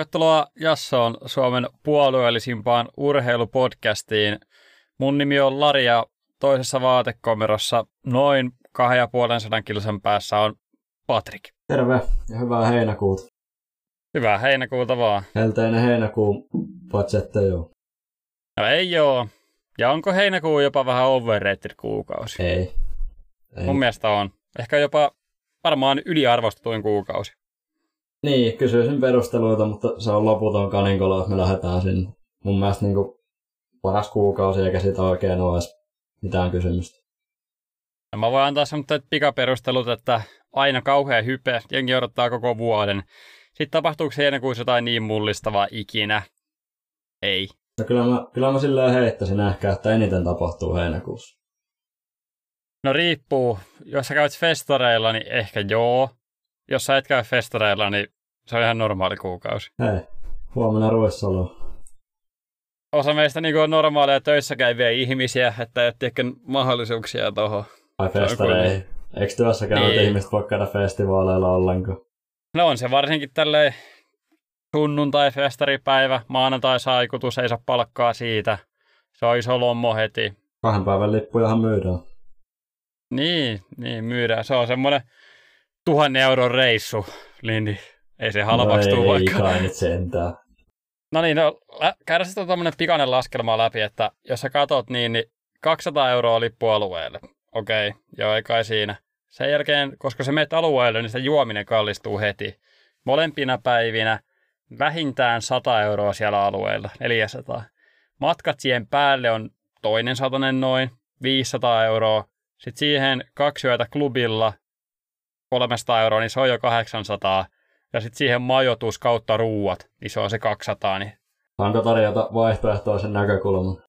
Tervetuloa Jassoon Suomen puolueellisimpaan urheilupodcastiin. Mun nimi on Lari ja toisessa vaatekomerossa noin 250 kilsan päässä on Patrik. Terve ja hyvää heinäkuuta. Hyvää heinäkuuta vaan. Helteinen heinäkuu, paitsi että joo. No ei joo. Ja onko heinäkuu jopa vähän overrated kuukausi? Ei. ei. Mun mielestä on. Ehkä jopa varmaan yliarvostetuin kuukausi. Niin, kysyisin perusteluita, mutta se on loputon kaninkolo, jos me lähdetään sinne. Mun mielestä niin kuin paras kuukausi, eikä siitä oikein ole edes mitään kysymystä. No mä voin antaa semmoiset pikaperustelut, että aina kauhea hype, jengi odottaa koko vuoden. Sitten tapahtuuko heinäkuussa jotain niin mullistavaa ikinä? Ei. No kyllä mä, kyllä mä silleen heittäisin ehkä, että eniten tapahtuu heinäkuussa. No riippuu. Jos sä käyt festareilla, niin ehkä joo. Jos sä et käy festareilla, niin se on ihan normaali kuukausi. Hei, huomenna Ruissalo. Osa meistä niin on normaaleja töissä käyviä ihmisiä, että ei ole mahdollisuuksia tuohon. Ai festareihin. Eikö työssä käyvät niin. ihmiset voi käydä festivaaleilla ollenkaan? No on se varsinkin tälleen sunnuntai, festaripäivä, maanantai saikutus, ei saa palkkaa siitä. Se on iso lommo heti. Kahden päivän lippujahan myydään. Niin, niin myydään. Se on semmoinen tuhannen euron reissu, niin ei se halvaksi no ei, vaikka. kai nyt sentään. No niin, no, käydä sitten tuommoinen pikainen laskelma läpi, että jos sä katot niin, niin 200 euroa lippualueelle. Okei, okay, joo, ei kai siinä. Sen jälkeen, koska se menet alueelle, niin se juominen kallistuu heti. Molempina päivinä vähintään 100 euroa siellä alueella, 400. Matkat siihen päälle on toinen satanen noin, 500 euroa. Sitten siihen kaksi yötä klubilla, 300 euroa, niin se on jo 800. Ja sitten siihen majoitus kautta ruuat, niin se on se 200. Niin... Saanko tarjota vaihtoehtoisen näkökulman?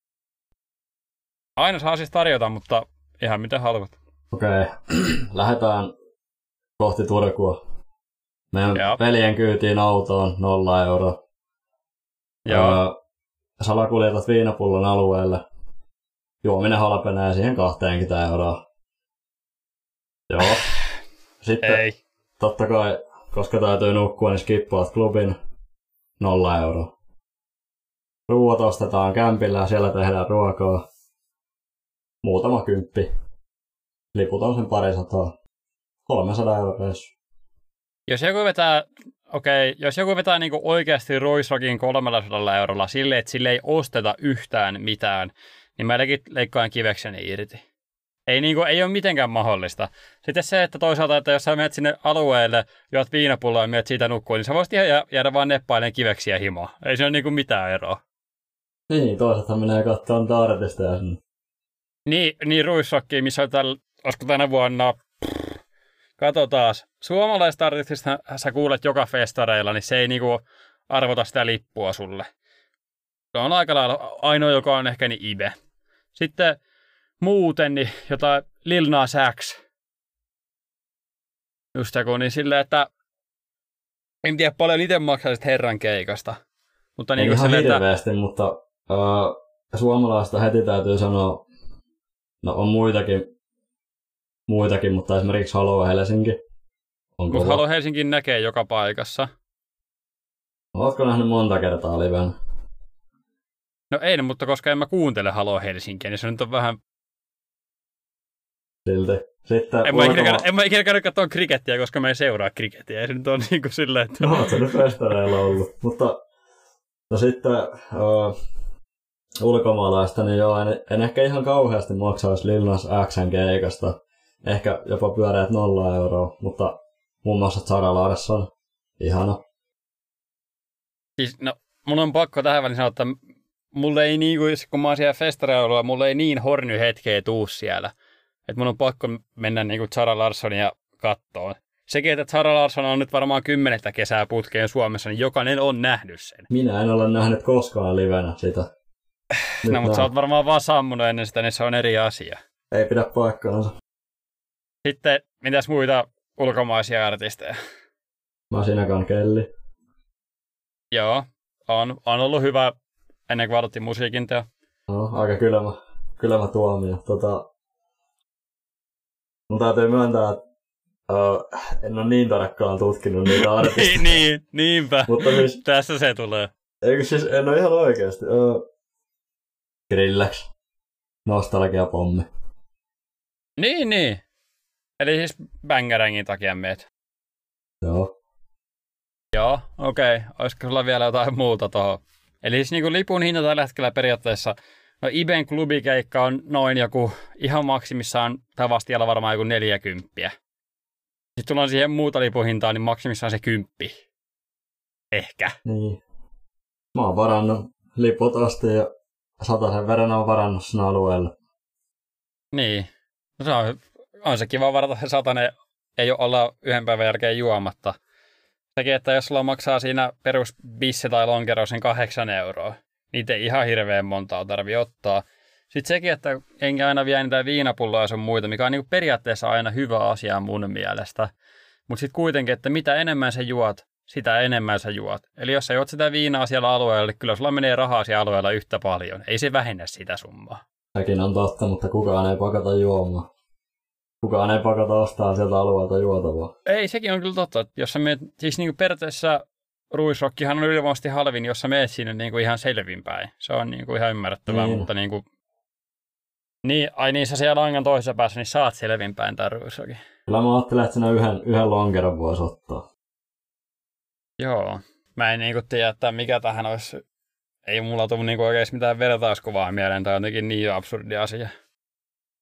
Aina saa siis tarjota, mutta ihan miten haluat. Okei, okay. lähdetään kohti Turkua. Meidän Joo. veljen kyytiin autoon nolla euroa. Joo. Öö, salakuljetat viinapullon alueelle. Juominen halpenee siihen 20 euroa. Joo. Sitten Ei. totta kai, koska täytyy nukkua, niin skippaat klubin nolla euroa. Ruuat ostetaan kämpillä ja siellä tehdään ruokaa. Muutama kymppi. Liput on sen parisataa. 300 euroa jos joku vetää, okei, okay, jos joku vetää niinku oikeasti Roisrokin 300 eurolla silleen, että sille ei osteta yhtään mitään, niin mä leikkaan kivekseni irti. Ei, niinku, ei ole mitenkään mahdollista. Sitten se, että toisaalta, että jos sä menet sinne alueelle, juot viinapulloa ja menet siitä nukkua, niin sä voisit ihan jäädä vaan neppailemaan kiveksiä himoa. Ei se ole niinku mitään eroa. Niin, toisaalta menee katsomaan Taartista ja. Niin, niin Ruissokki, missä on tällä, olisiko tänä vuonna Kato taas. Suomalaista artistista sä kuulet joka festareilla, niin se ei niinku arvota sitä lippua sulle. Se on aika lailla ainoa, joka on ehkä niin Ibe. Sitten muuten, niin jotain Lil Nas X. Just joku, niin silleen, että en tiedä paljon itse maksaisit herran keikasta. Mutta niin ihan silleen, hirveästi, että... mutta uh, suomalaista heti täytyy sanoa, no on muitakin muitakin, mutta esimerkiksi Halo Helsinki on Mutta Halo Helsinki näkee joka paikassa. Oletko nähnyt monta kertaa liven? No ei, mutta koska en mä kuuntele Halo Helsinkiä, niin se nyt on vähän... Silti. Sitten en, mä ikinä, käydä, en mä ikinä käydä katsoa krikettiä, koska mä en seuraa krikettiä. Se nyt on niin kuin silleen, että... No, se nyt festareilla ollut. Mutta no sitten uh, ulkomaalaista, niin joo, en, en ehkä ihan kauheasti maksaisi Lil Nas Xn keikasta ehkä jopa pyöreät nolla euroa, mutta muun muassa Zara Laaressa on ihana. Siis, no, mun on pakko tähän väliin sanoa, että mulle ei niin kuin, kun mä oon siellä festareilla, mulle ei niin horny hetkeä tuu siellä. Että mun on pakko mennä niin kuin Zara Larssonia kattoon. Sekin, että Zara Larsson on nyt varmaan kymmenettä kesää putkeen Suomessa, niin jokainen on nähnyt sen. Minä en ole nähnyt koskaan livenä sitä. Nyt no, mutta sä oot varmaan vaan sammunut ennen sitä, niin se on eri asia. Ei pidä paikkaansa. Sitten, mitäs muita ulkomaisia artisteja? Masinakan Kelly. Joo, on, on ollut hyvä ennen kuin aloitti musiikin teo. No, aika kylmä, kylmä tuomio. Tota, mun täytyy myöntää, että Uh, en ole niin tarkkaan tutkinut niitä artisteja. niin, niin, niinpä. Mutta siis, Tässä se tulee. eikö siis, en ole ihan oikeasti. Uh, Grillex. Nostalgiapommi. Niin, niin. Eli siis Bangerangin takia meet. Joo. Joo, okei. Okay. Olisiko sulla vielä jotain muuta tuohon? Eli siis niin lipun hinta tällä hetkellä periaatteessa, no Iben klubikeikka on noin joku, ihan maksimissaan tavastialla varmaan joku 40. Sitten tullaan siihen muuta lipuhintaa, niin maksimissaan se kymppi. Ehkä. Niin. Mä oon varannut liput asti ja sen verran on varannut sinne alueelle. Niin. No se on, on se kiva varata se satanen, ei olla yhden päivän jälkeen juomatta. Sekin, että jos sulla maksaa siinä perus bisse tai lonkero sen kahdeksan euroa, niitä ei ihan hirveän montaa tarvi ottaa. Sitten sekin, että enkä aina vie niitä viinapulloja sun muita, mikä on niin periaatteessa aina hyvä asia mun mielestä. Mutta sitten kuitenkin, että mitä enemmän sä juot, sitä enemmän sä juot. Eli jos sä juot sitä viinaa siellä alueella, niin kyllä sulla menee rahaa siellä alueella yhtä paljon. Ei se vähennä sitä summaa. Sekin on totta, mutta kukaan ei pakata juomaan. Kukaan ei pakata ostaa sieltä alueelta juotavaa. Ei, sekin on kyllä totta. Että jos sä meet, siis niin periaatteessa ruisrokkihan on ylivoimaisesti halvin, jos sä meet sinne niin kuin ihan selvinpäin. Se on niin kuin ihan ymmärrettävää, niin. mutta niin kuin, niin, ai niin, sä siellä langan toisessa päässä, niin saat selvinpäin tämän ruisrokin. Kyllä mä ajattelen, että sinä yhden, yhden lonkeron voisi ottaa. Joo. Mä en niin kuin tiedä, että mikä tähän olisi... Ei mulla tule niin oikeasti mitään vertauskuvaa mieleen. Tämä on jotenkin niin absurdi asia.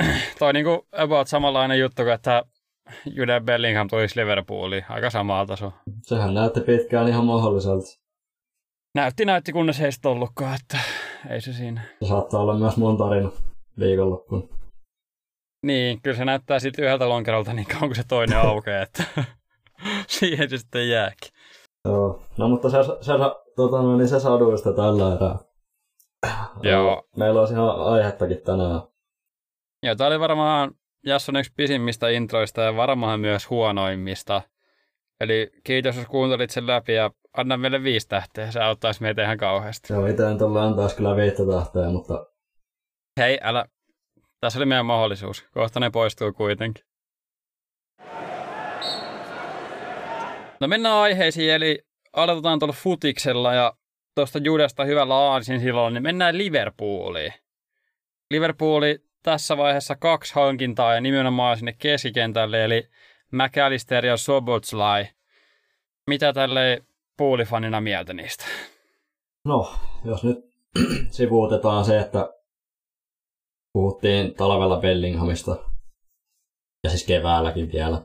Toi niin kuin about samanlainen juttu kuin, että Jude Bellingham tulisi Liverpooliin. Aika samaa taso. Sehän näytti pitkään ihan mahdolliselta. Näytti, näytti, kunnes ei sitten ollutkaan, että ei se siinä. Se saattaa olla myös mun tarina viikonloppuun. Niin, kyllä se näyttää sitten yhdeltä lonkerolta niin kauan kuin se toinen aukeaa, että siihen se sitten jääkin. Joo, no mutta se, se, tota, no, niin se saduista tällä erää. Joo. Meillä olisi ihan aihettakin tänään. Joo, tämä oli varmaan Jasson yksi pisimmistä introista ja varmaan myös huonoimmista. Eli kiitos, jos kuuntelit sen läpi ja anna meille viisi tähteä. Se auttaisi meitä ihan kauheasti. Joo, itse en tuolla antaisi kyllä viittä tähteä, mutta... Hei, älä. Tässä oli meidän mahdollisuus. Kohta ne poistuu kuitenkin. No mennään aiheisiin, eli aloitetaan tuolla futiksella ja tuosta Judesta hyvällä aasin silloin, niin mennään Liverpooliin. Liverpooli tässä vaiheessa kaksi hankintaa ja nimenomaan sinne keskikentälle, eli McAllister ja Sobotlai. Mitä tälle puulifanina mieltä niistä? No, jos nyt sivuutetaan se, että puhuttiin talvella Bellinghamista, ja siis keväälläkin vielä,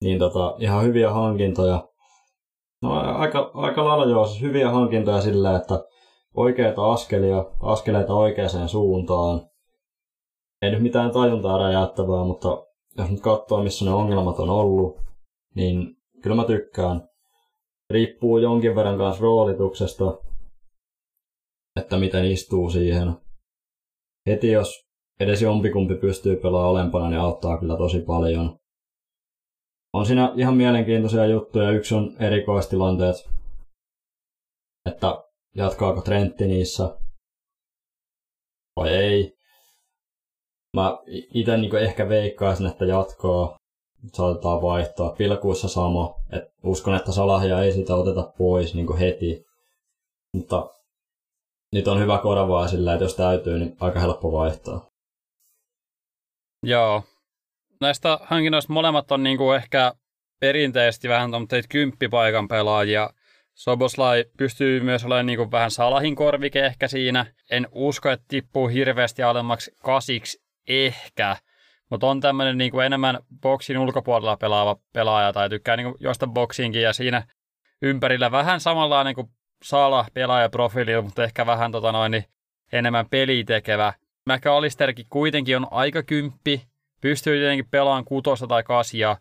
niin tota, ihan hyviä hankintoja. No aika, aika lailla joo, siis hyviä hankintoja sillä, että oikeita askelia, askeleita oikeaan suuntaan. Ei nyt mitään tajuntaa räjäyttävää, mutta jos nyt katsoo, missä ne ongelmat on ollut, niin kyllä mä tykkään. Riippuu jonkin verran kanssa roolituksesta, että miten istuu siihen. Heti jos edes jompikumpi pystyy pelaamaan alempana, niin auttaa kyllä tosi paljon on siinä ihan mielenkiintoisia juttuja. Yksi on erikoistilanteet, että jatkaako Trentti niissä vai ei. Mä itse niin ehkä veikkaisin, että jatkaa. Saatetaan vaihtaa. Pilkuissa sama. Et uskon, että Salahia ei sitä oteta pois niin heti. Mutta nyt on hyvä korvaa sillä, että jos täytyy, niin aika helppo vaihtaa. Joo, näistä hankinnoista molemmat on niinku ehkä perinteisesti vähän tuommoiset kymppipaikan pelaajia. Soboslai pystyy myös olemaan niinku vähän salahin korvike ehkä siinä. En usko, että tippuu hirveästi alemmaksi kasiksi ehkä, mutta on tämmöinen niinku enemmän boksin ulkopuolella pelaava pelaaja tai tykkää niinku josta boksiinkin ja siinä ympärillä vähän samanlainen kuin Sala pelaajaprofiili, mutta ehkä vähän tota noin, niin enemmän pelitekevä. McAllisterkin kuitenkin on aika kymppi, pystyy tietenkin pelaamaan kutosta tai kasia,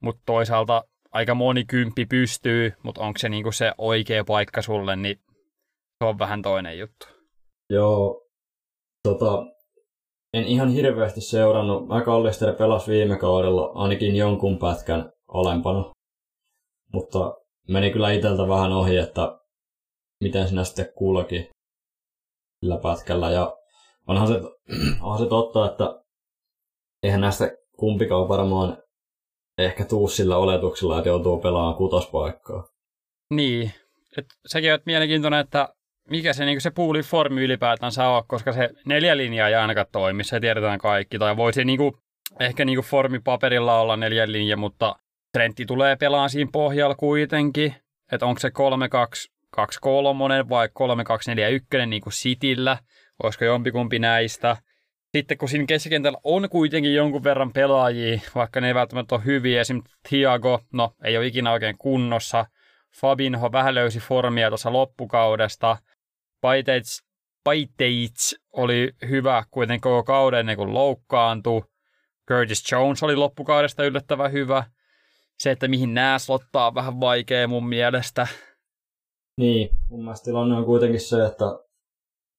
mutta toisaalta aika moni kymppi pystyy, mutta onko se niinku se oikea paikka sulle, niin se on vähän toinen juttu. Joo, tota, en ihan hirveästi seurannut. Mä Kallister pelasi viime kaudella ainakin jonkun pätkän alempana. Mutta meni kyllä iteltä vähän ohi, että miten sinä sitten kulki sillä pätkällä. Ja onhan se, onhan se totta, että eihän näistä kumpikaan varmaan ehkä tuu sillä oletuksella, että joutuu pelaamaan kutospaikkaa. Niin. Et sekin on mielenkiintoinen, että mikä se, niin se puuli formi ylipäätänsä on, koska se neljä linjaa ei ainakaan toimi, se tiedetään kaikki. Tai voisi niin kuin, ehkä niin kuin formipaperilla olla neljä linja, mutta Trentti tulee pelaamaan siinä pohjalla kuitenkin. Että onko se 3-2-2-3 vai 3-2-4-1 niin kuin Cityllä, olisiko jompikumpi näistä. Sitten kun siinä keskikentällä on kuitenkin jonkun verran pelaajia, vaikka ne ei välttämättä ole hyviä, esimerkiksi Thiago, no ei ole ikinä oikein kunnossa, Fabinho vähän löysi formia tuossa loppukaudesta, Paiteits, Paiteits oli hyvä kuitenkin koko kauden ennen kuin loukkaantui, Curtis Jones oli loppukaudesta yllättävän hyvä, se, että mihin nämä slottaa on vähän vaikea mun mielestä. Niin, mun mielestä tilanne on kuitenkin se, että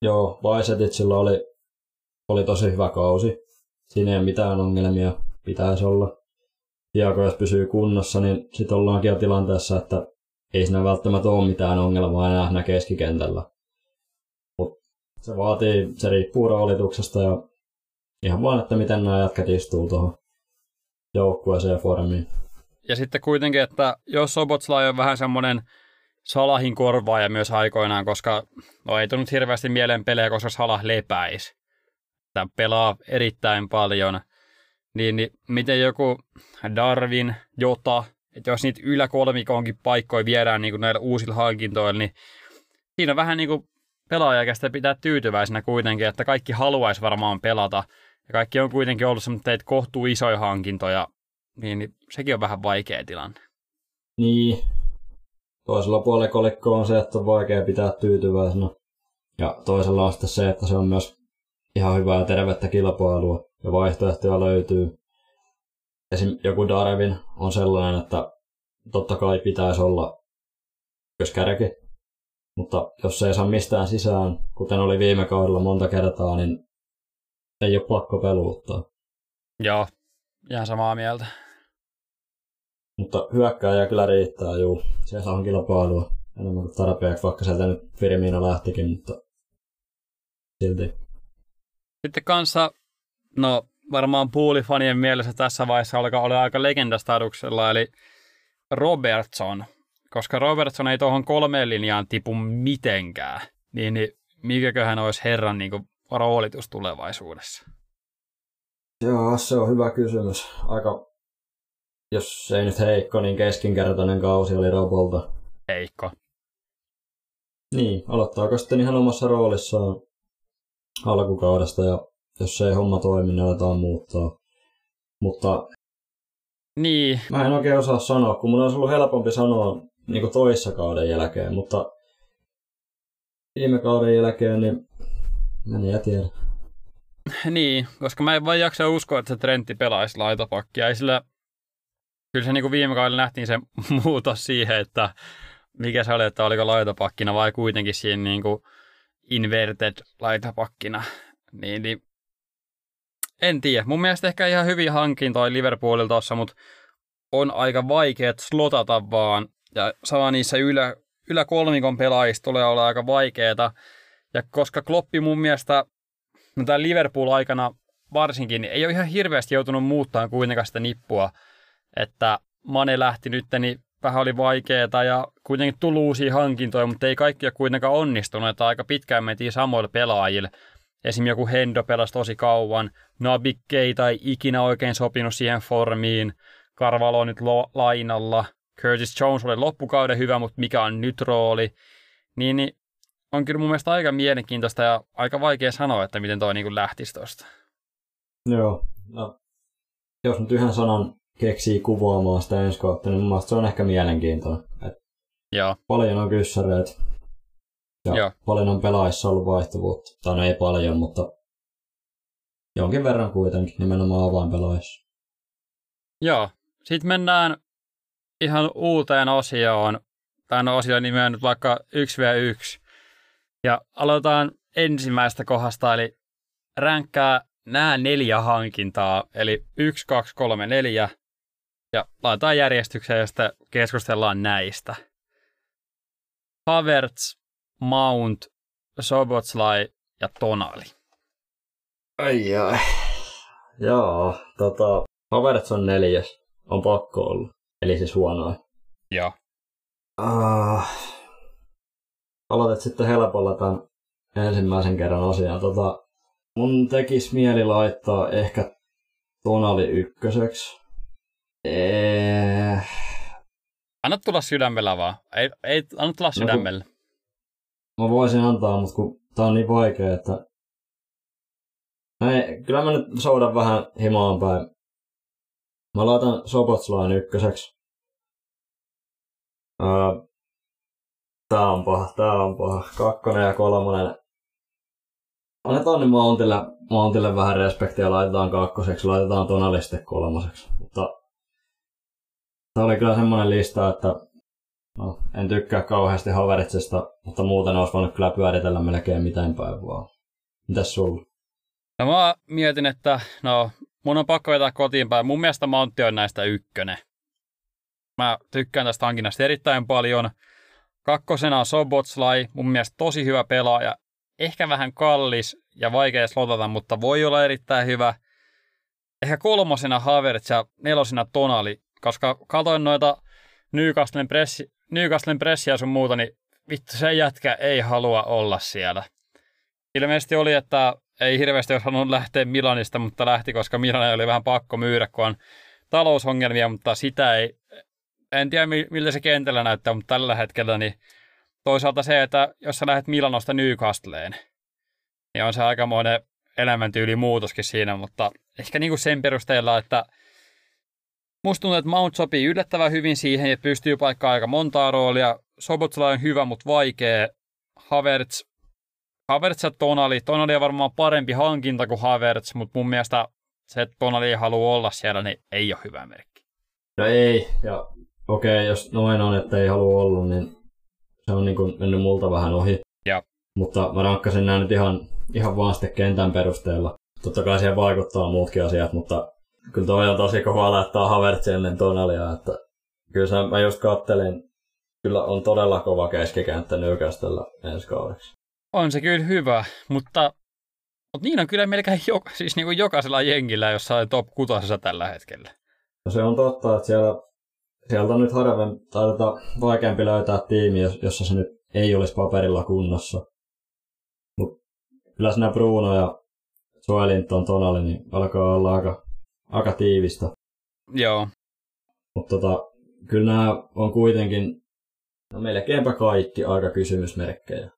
joo, Vaisetitsilla oli, oli tosi hyvä kausi. Siinä ei ole mitään ongelmia, pitäisi olla. Ja jos pysyy kunnossa, niin sitten ollaankin jo tilanteessa, että ei siinä välttämättä ole mitään ongelmaa enää keskikentällä. Se vaatii, se riippuu roolituksesta ja ihan vaan, että miten nämä jätkät istuu tuohon joukkueeseen ja formiin. Ja sitten kuitenkin, että jos Sobotsla on vähän semmoinen Salahin korvaaja myös aikoinaan, koska no ei tullut hirveästi mieleen pelejä, koska Salah lepäisi. Tämä pelaa erittäin paljon. Niin, niin miten joku Darwin, Jota, että jos niitä yläkolmikonkin paikkoja viedään niin kuin näillä uusilla hankintoilla, niin siinä on vähän niin kuin pelaajakästä pitää tyytyväisenä kuitenkin, että kaikki haluaisi varmaan pelata. Ja kaikki on kuitenkin ollut semmoisia kohtuu isoja hankintoja, niin, niin sekin on vähän vaikea tilanne. Niin. Toisella puolella kolikko on se, että on vaikea pitää tyytyväisenä. Ja toisella on sitten se, että se on myös ihan hyvää tervettä kilpailua ja vaihtoehtoja löytyy. Esim. joku Darwin on sellainen, että totta kai pitäisi olla kärki, mutta jos se ei saa mistään sisään, kuten oli viime kaudella monta kertaa, niin ei ole pakko peluuttaa. Joo, ihan samaa mieltä. Mutta hyökkääjä kyllä riittää, juu. Siellä on kilpailua enemmän kuin tarpeeksi, vaikka sieltä nyt Firmino lähtikin, mutta silti. Sitten kanssa, no varmaan puulifanien mielessä tässä vaiheessa alkaa olla aika legendastaduksella, eli Robertson. Koska Robertson ei tuohon kolmeen linjaan tipu mitenkään, niin, niin mikäköhän olisi herran niin kuin, roolitus tulevaisuudessa? Joo, se on hyvä kysymys. Aika jos ei nyt heikko, niin keskinkertainen kausi oli Robolta. Heikko. Niin, aloittaako sitten ihan omassa roolissaan alkukaudesta ja jos ei homma toimi, niin aletaan muuttaa. Mutta niin. mä en oikein osaa sanoa, kun mun olisi ollut helpompi sanoa niin kuin toissa kauden jälkeen, mutta viime kauden jälkeen, niin en tiedä. Niin, koska mä en vaan jaksa uskoa, että se Trentti pelaisi laitapakkia. Ei sillä kyllä se niin kuin viime kaudella nähtiin se muutos siihen, että mikä se oli, että oliko laitapakkina vai kuitenkin siinä niin kuin inverted laitapakkina. Niin, niin en tiedä. Mun mielestä ehkä ihan hyvin hankintoja Liverpoolilta tuossa, mutta on aika vaikea slotata vaan. Ja sama niissä ylä, yläkolmikon pelaajista tulee olla aika vaikeeta. Ja koska Kloppi mun mielestä, no tämä Liverpool-aikana varsinkin, niin ei ole ihan hirveästi joutunut muuttaa kuitenkaan sitä nippua että Mane lähti nyt, niin vähän oli vaikeaa ja kuitenkin tuli uusia hankintoja, mutta ei kaikkia kuitenkaan onnistunut, että aika pitkään mentiin samoille pelaajille. Esim. joku Hendo pelasi tosi kauan, Nabi Keita ei ikinä oikein sopinut siihen formiin, Carvalho on nyt lo- lainalla, Curtis Jones oli loppukauden hyvä, mutta mikä on nyt rooli, niin, niin on kyllä mun mielestä aika mielenkiintoista ja aika vaikea sanoa, että miten toi niin lähtisi tuosta. Joo, no, jos nyt yhden sanan keksii kuvaamaan sitä ensi kautta, niin mun se on ehkä mielenkiintoinen. Et Joo. Paljon on kyssäreitä. Ja Joo. paljon on pelaajissa ollut vaihtuvuutta. Tai no ei paljon, mutta jonkin verran kuitenkin, nimenomaan avainpelaajissa. Joo. Sitten mennään ihan uuteen osioon. Tämän osion nimi on nyt vaikka 1v1. Ja aloitetaan ensimmäistä kohdasta, eli ränkkää nämä neljä hankintaa, eli 1, 2, 3, 4 ja laitetaan järjestykseen sitten keskustellaan näistä. Havertz, Mount, Sobotslai ja Tonali. Ai ai. Joo, tota, Havertz on neljäs. on pakko olla. Eli siis huonoa. Joo. Uh, aloitat sitten helpolla tämän ensimmäisen kerran asian. Tota, mun tekis mieli laittaa ehkä tonali ykköseksi. Eee... Anna tulla sydämellä vaan. Ei, ei anna tulla sydämellä. No, mä voisin antaa, mutta kun tää on niin vaikea, että... Ei, kyllä mä nyt soudan vähän himaan päin. Mä laitan Sobotslain ykköseksi. Öö, tää on paha, tää on paha. Kakkonen ja kolmonen. Annetaan nyt Mountille, Mountille vähän respektiä, laitetaan kakkoseksi, laitetaan Tonali sitten kolmoseksi. Mutta tää oli kyllä semmonen lista, että no, en tykkää kauheasti Haveritsesta, mutta muuten olisi voinut kyllä pyöritellä melkein mitään päin vaan. Mitäs sulla? No mä mietin, että no, mun on pakko vetää kotiin päin. Mun mielestä Mountti on näistä ykkönen. Mä tykkään tästä hankinnasta erittäin paljon. Kakkosena on Sobotslai, mun mielestä tosi hyvä pelaaja. Ehkä vähän kallis ja vaikea slotata, mutta voi olla erittäin hyvä. Ehkä kolmosena Havertz ja nelosena Tonali, koska katoin noita Newcastlen, pressi, Newcastlen pressiä sun muuta, niin vittu se jätkä ei halua olla siellä. Ilmeisesti oli, että ei hirveästi olisi halunnut lähteä Milanista, mutta lähti, koska Milan oli vähän pakko myydä, kun on talousongelmia, mutta sitä ei, en tiedä miltä se kentällä näyttää, mutta tällä hetkellä niin toisaalta se, että jos sä lähdet Milanosta Newcastleen, niin on se aikamoinen elämäntyyli muutoskin siinä, mutta ehkä niin kuin sen perusteella, että musta tuntuu, että Mount sopii yllättävän hyvin siihen ja pystyy paikkaan aika montaa roolia. Sobotsala on hyvä, mutta vaikea. Havertz, Havertz ja Tonali. Tonali on varmaan parempi hankinta kuin Havertz, mutta mun mielestä se, että Tonali ei halua olla siellä, niin ei ole hyvä merkki. No ei, ja okei, okay, jos noin on, että ei halua olla, niin se on niin kuin mennyt multa vähän ohi. Ja. Mutta mä rankkasin nämä nyt ihan, ihan vaan sitten kentän perusteella. Totta kai siihen vaikuttaa muutkin asiat, mutta kyllä toi on tosi kova laittaa Havertz ennen Tonalia, että kyllä sen, mä just kattelin, kyllä on todella kova keskikenttä Newcastella ensi kaudeksi. On se kyllä hyvä, mutta, mutta niin on kyllä melkein joka, siis niin kuin jokaisella jengillä, jossa on top kutosessa tällä hetkellä. No se on totta, että siellä sieltä on nyt harvemmin, tai tota, vaikeampi löytää tiimi, jossa se nyt ei olisi paperilla kunnossa. Mutta kyllä siinä Bruno ja Joelinton Tonali niin alkaa olla aika, aika tiivistä. Joo. Mutta tota, kyllä nämä on kuitenkin no melkeinpä kaikki aika kysymysmerkkejä.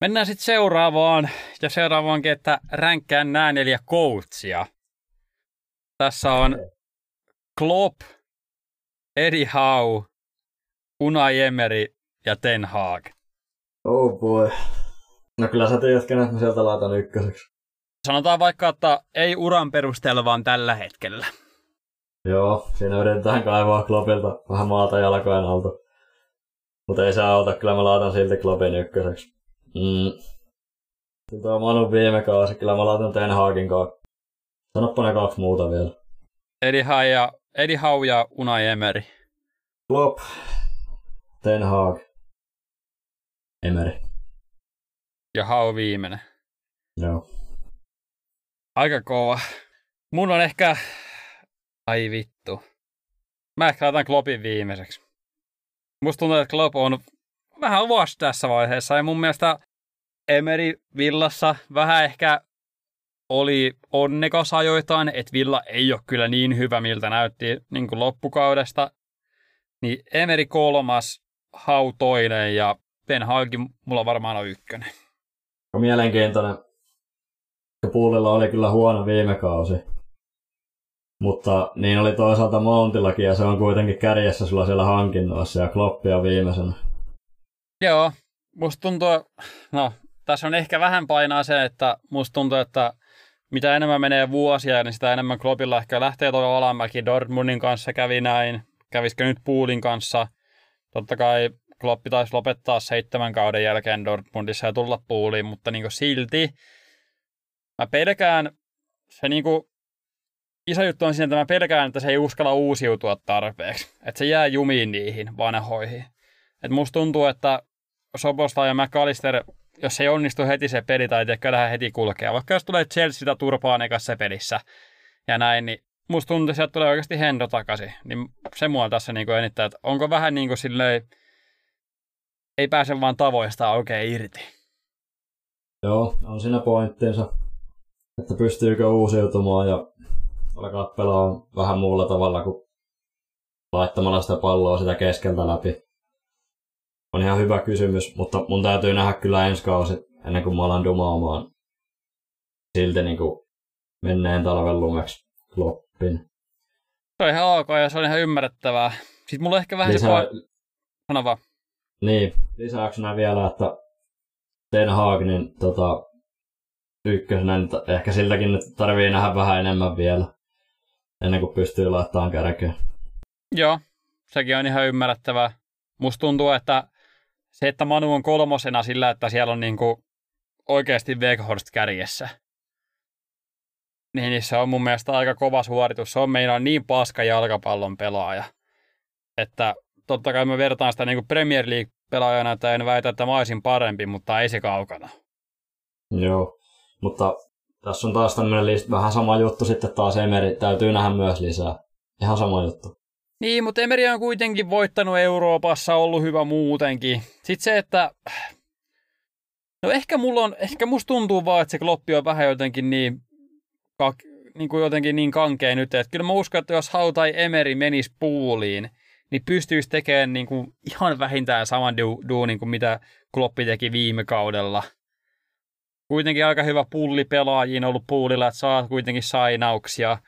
Mennään sitten seuraavaan, ja seuraavaankin, että ränkkään nämä neljä coachia. Tässä on Klopp, Eddie Howe, Unai Emery ja Ten Hag. Oh boy. No kyllä sä tiedät, kenet mä sieltä laitan ykköseksi. Sanotaan vaikka, että ei uran perusteella, vaan tällä hetkellä. Joo, siinä yritetään kaivaa Kloppilta vähän maata jalkojen alta. Mutta ei saa auta, kyllä mä laitan silti Kloppin ykköseksi. Mm. Tuo Manu viime kausi, kyllä mä laitan Ten Hagin kaksi. Sanoppa ne kaksi muuta vielä. Eddie Howe ja, Howe ja Unai Emery. Klopp, Ten Hag, Emery. Ja Howe viimeinen. Joo. Aika kova. Mun on ehkä... Ai vittu. Mä ehkä laitan Kloppin viimeiseksi. Musta tuntuu, että Klopp on vähän vasta tässä vaiheessa. Ja mun mielestä Emery Villassa vähän ehkä oli onnekas ajoitaan, että Villa ei ole kyllä niin hyvä, miltä näytti niin kuin loppukaudesta. Niin Emery kolmas, Hau toinen ja Ben Hagi mulla varmaan on ykkönen. No, mielenkiintoinen. Puulilla oli kyllä huono viime kausi. Mutta niin oli toisaalta Mountillakin ja se on kuitenkin kärjessä sulla siellä hankinnoissa ja Kloppia viimeisenä. Joo, musta tuntuu, no tässä on ehkä vähän painaa se, että musta tuntuu, että mitä enemmän menee vuosia, niin sitä enemmän Kloppilla ehkä lähtee tuo alamäki. Dortmundin kanssa kävi näin. Kävisikö nyt Puulin kanssa? Totta kai Kloppi taisi lopettaa seitsemän kauden jälkeen Dortmundissa ja tulla Puuliin, mutta niin silti mä pelkään, se niin kuin, iso juttu on siinä, että mä pelkään, että se ei uskalla uusiutua tarpeeksi. Että se jää jumiin niihin vanhoihin. Et musta tuntuu, että Sobosta ja McAllister jos ei onnistu heti se peli tai ehkä lähde heti kulkea. Vaikka jos tulee Chelsea turpaan ekassa pelissä ja näin, niin musta tuntuu, että sieltä tulee oikeasti Hendo takaisin. Niin se mua tässä niin kuin enittää, että onko vähän niin kuin silleen, ei pääse vaan tavoista oikein irti. Joo, on siinä pointtinsa, että pystyykö uusiutumaan ja alkaa pelaa vähän muulla tavalla kuin laittamalla sitä palloa sitä keskeltä läpi. On ihan hyvä kysymys, mutta mun täytyy nähdä kyllä ensi kausi ennen kuin mä alan dumaamaan silti niin kuin menneen talven lumeksi kloppin. Se on ihan ok ja se on ihan ymmärrettävää. Sitten mulla on ehkä vähän Lisää, se... Sano vaan. Niin, lisäyksenä vielä, että Ten Hagnin tota, ykkösenä, niin ehkä siltäkin nyt tarvii nähdä vähän enemmän vielä, ennen kuin pystyy laittamaan kärkeen. Joo, sekin on ihan ymmärrettävää. Musta tuntuu, että se, että Manu on kolmosena sillä, että siellä on niinku oikeasti Weghorst kärjessä, niin se on mun mielestä aika kova suoritus. Se on meidän niin paska jalkapallon pelaaja, että totta kai mä vertaan sitä niin kuin Premier League-pelaajana, että en väitä, että mä olisin parempi, mutta ei se kaukana. Joo, mutta tässä on taas tämmöinen list, vähän sama juttu sitten taas Emeri, täytyy nähdä myös lisää. Ihan sama juttu. Niin, mutta Emeri on kuitenkin voittanut Euroopassa, ollut hyvä muutenkin. Sitten se, että... No ehkä mulla on, ehkä musta tuntuu vaan, että se kloppi on vähän jotenkin niin, kak, niin kuin jotenkin niin kankea nyt, että kyllä mä uskon, että jos Hau tai Emeri menisi puuliin, niin pystyisi tekemään niin kuin ihan vähintään saman du- duunin kuin mitä Kloppi teki viime kaudella. Kuitenkin aika hyvä pulli pelaajiin ollut puulilla, että saa kuitenkin sainauksia.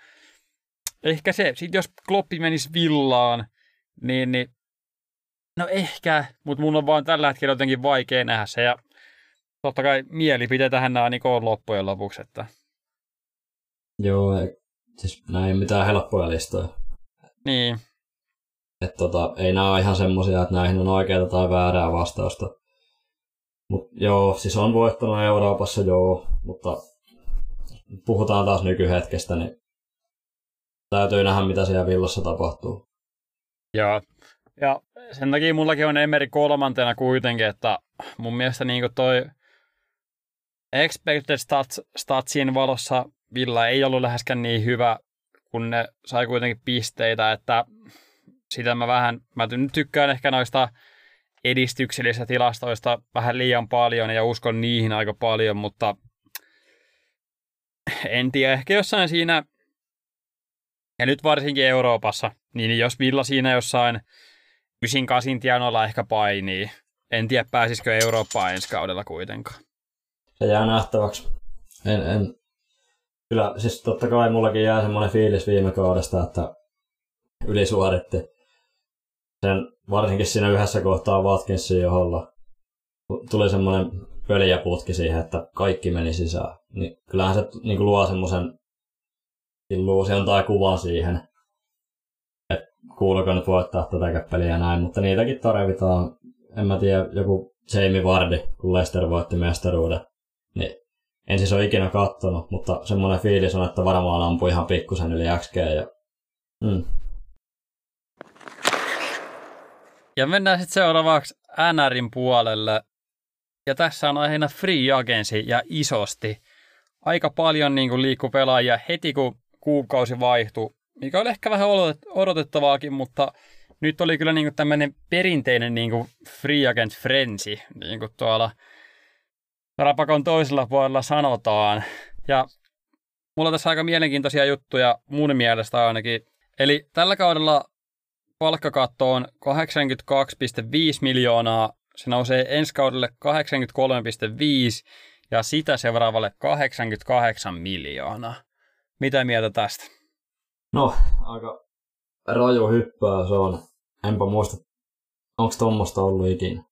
Ehkä se, sit jos Kloppi menisi villaan, niin, niin no ehkä, mutta mun on vaan tällä hetkellä jotenkin vaikea nähdä se. Ja totta kai mielipiteitähän nämä niin on loppujen lopuksi. Että... Joo, ei, siis näin mitään helppoja listoja. Niin, Et tota, ei nämä ole ihan semmosia, että näihin on oikeaa tai väärää vastausta. Mut joo, siis on voittanut Euroopassa joo, mutta puhutaan taas nykyhetkestä, niin täytyy nähdä, mitä siellä villassa tapahtuu. Joo. Ja sen takia mullakin on Emeri kolmantena kuitenkin, että mun mielestä niin toi expected stats, statsin valossa Villa ei ollut läheskään niin hyvä, kun ne sai kuitenkin pisteitä, että sitä mä vähän, mä tykkään ehkä noista edistyksellisistä tilastoista vähän liian paljon ja uskon niihin aika paljon, mutta en tiedä, ehkä jossain siinä, ja nyt varsinkin Euroopassa, niin jos Villa siinä jossain 98 tienoilla ehkä painii, en tiedä pääsisikö Eurooppaan ensi kaudella kuitenkaan. Se jää nähtäväksi. En, en. Kyllä, siis totta kai mullakin jää semmoinen fiilis viime kaudesta, että ylisuoritti sen varsinkin siinä yhdessä kohtaa Watkinsin joholla tuli semmoinen pöljäputki siihen, että kaikki meni sisään. Niin kyllähän se niin kuin luo semmoisen illuusion tai kuvan siihen, että kuuluuko nyt voittaa tätä peliä ja näin, mutta niitäkin tarvitaan. En mä tiedä, joku Jamie Vardy, kun Leicester voitti mestaruuden, niin en siis ole ikinä kattonut, mutta semmoinen fiilis on, että varmaan ampui ihan pikkusen yli XG. Ja... Mm. Ja mennään sitten seuraavaksi NRin puolelle. Ja tässä on aiheena free agency ja isosti. Aika paljon niin liikkuu pelaajia heti kun kuukausi vaihtui, mikä oli ehkä vähän odotettavaakin, mutta nyt oli kyllä niin tämmöinen perinteinen niin free agent frenzy, niin kuin tuolla rapakon toisella puolella sanotaan. Ja mulla on tässä aika mielenkiintoisia juttuja mun mielestä ainakin. Eli tällä kaudella palkkakatto on 82,5 miljoonaa, se nousee ensi kaudelle 83,5 ja sitä seuraavalle 88 miljoonaa. Mitä mieltä tästä? No, aika raju hyppää se on. Enpä muista, onko tuommoista ollut ikinä.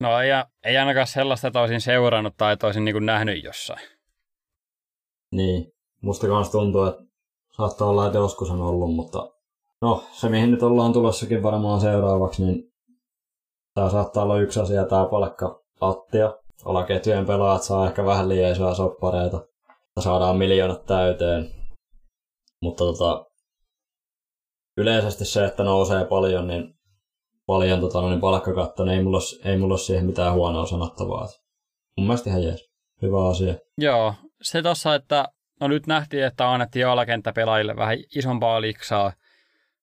No ei, ei ainakaan sellaista, että olisin seurannut tai että olisin niin nähnyt jossain. Niin, musta kanssa tuntuu, että saattaa olla, että joskus on ollut, mutta no se mihin nyt ollaan tulossakin varmaan seuraavaksi, niin tämä saattaa olla yksi asia, tämä palkka attia. Alaketjujen pelaajat saa ehkä vähän liian isoja soppareita. Saadaan miljoonat täyteen. Mutta tota, yleisesti se, että nousee paljon, niin paljon tota, no niin palkkakatto, niin ei mulla, ei mulla ole siihen mitään huonoa sanottavaa. Mun mielestä ihan jees. Hyvä asia. Joo, se tossa, että no nyt nähtiin, että annettiin alakenttäpelaajille vähän isompaa liksaa,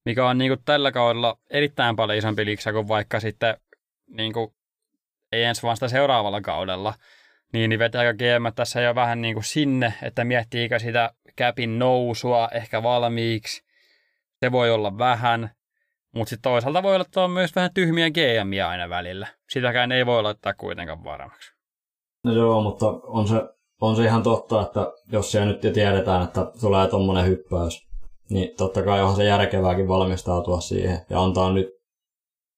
mikä on niin kuin tällä kaudella erittäin paljon isompi liksa kuin vaikka sitten niin kuin, ei ensi vasta seuraavalla kaudella. Niin, niin vetääkö GM tässä jo vähän niin kuin sinne, että miettiikö sitä käpin nousua ehkä valmiiksi. Se voi olla vähän, mutta sitten toisaalta voi olla myös vähän tyhmiä GMiä aina välillä. Sitäkään ei voi laittaa kuitenkaan varmaksi. No joo, mutta on se, on se ihan totta, että jos siellä nyt jo tiedetään, että tulee tuommoinen hyppäys, niin totta kai onhan se järkevääkin valmistautua siihen ja antaa nyt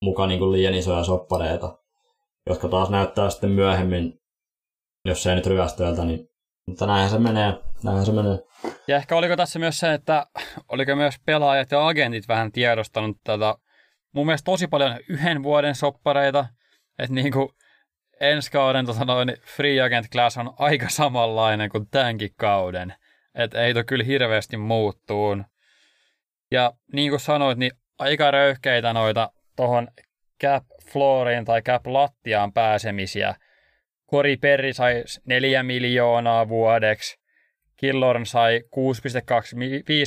mukaan niin liian isoja soppareita, jotka taas näyttää sitten myöhemmin, jos ei nyt ryöstöiltä, niin mutta näinhän se menee. Näinhän se menee. Ja ehkä oliko tässä myös se, että oliko myös pelaajat ja agentit vähän tiedostanut tätä mun mielestä tosi paljon yhden vuoden soppareita, että niin kuin ensi kauden tota noin, free agent class on aika samanlainen kuin tämänkin kauden. Että ei toi kyllä hirveästi muuttuun. Ja niin kuin sanoit, niin aika röyhkeitä noita tuohon cap flooriin tai cap lattiaan pääsemisiä. Kori Perri sai 4 miljoonaa vuodeksi. Killorn sai 6,25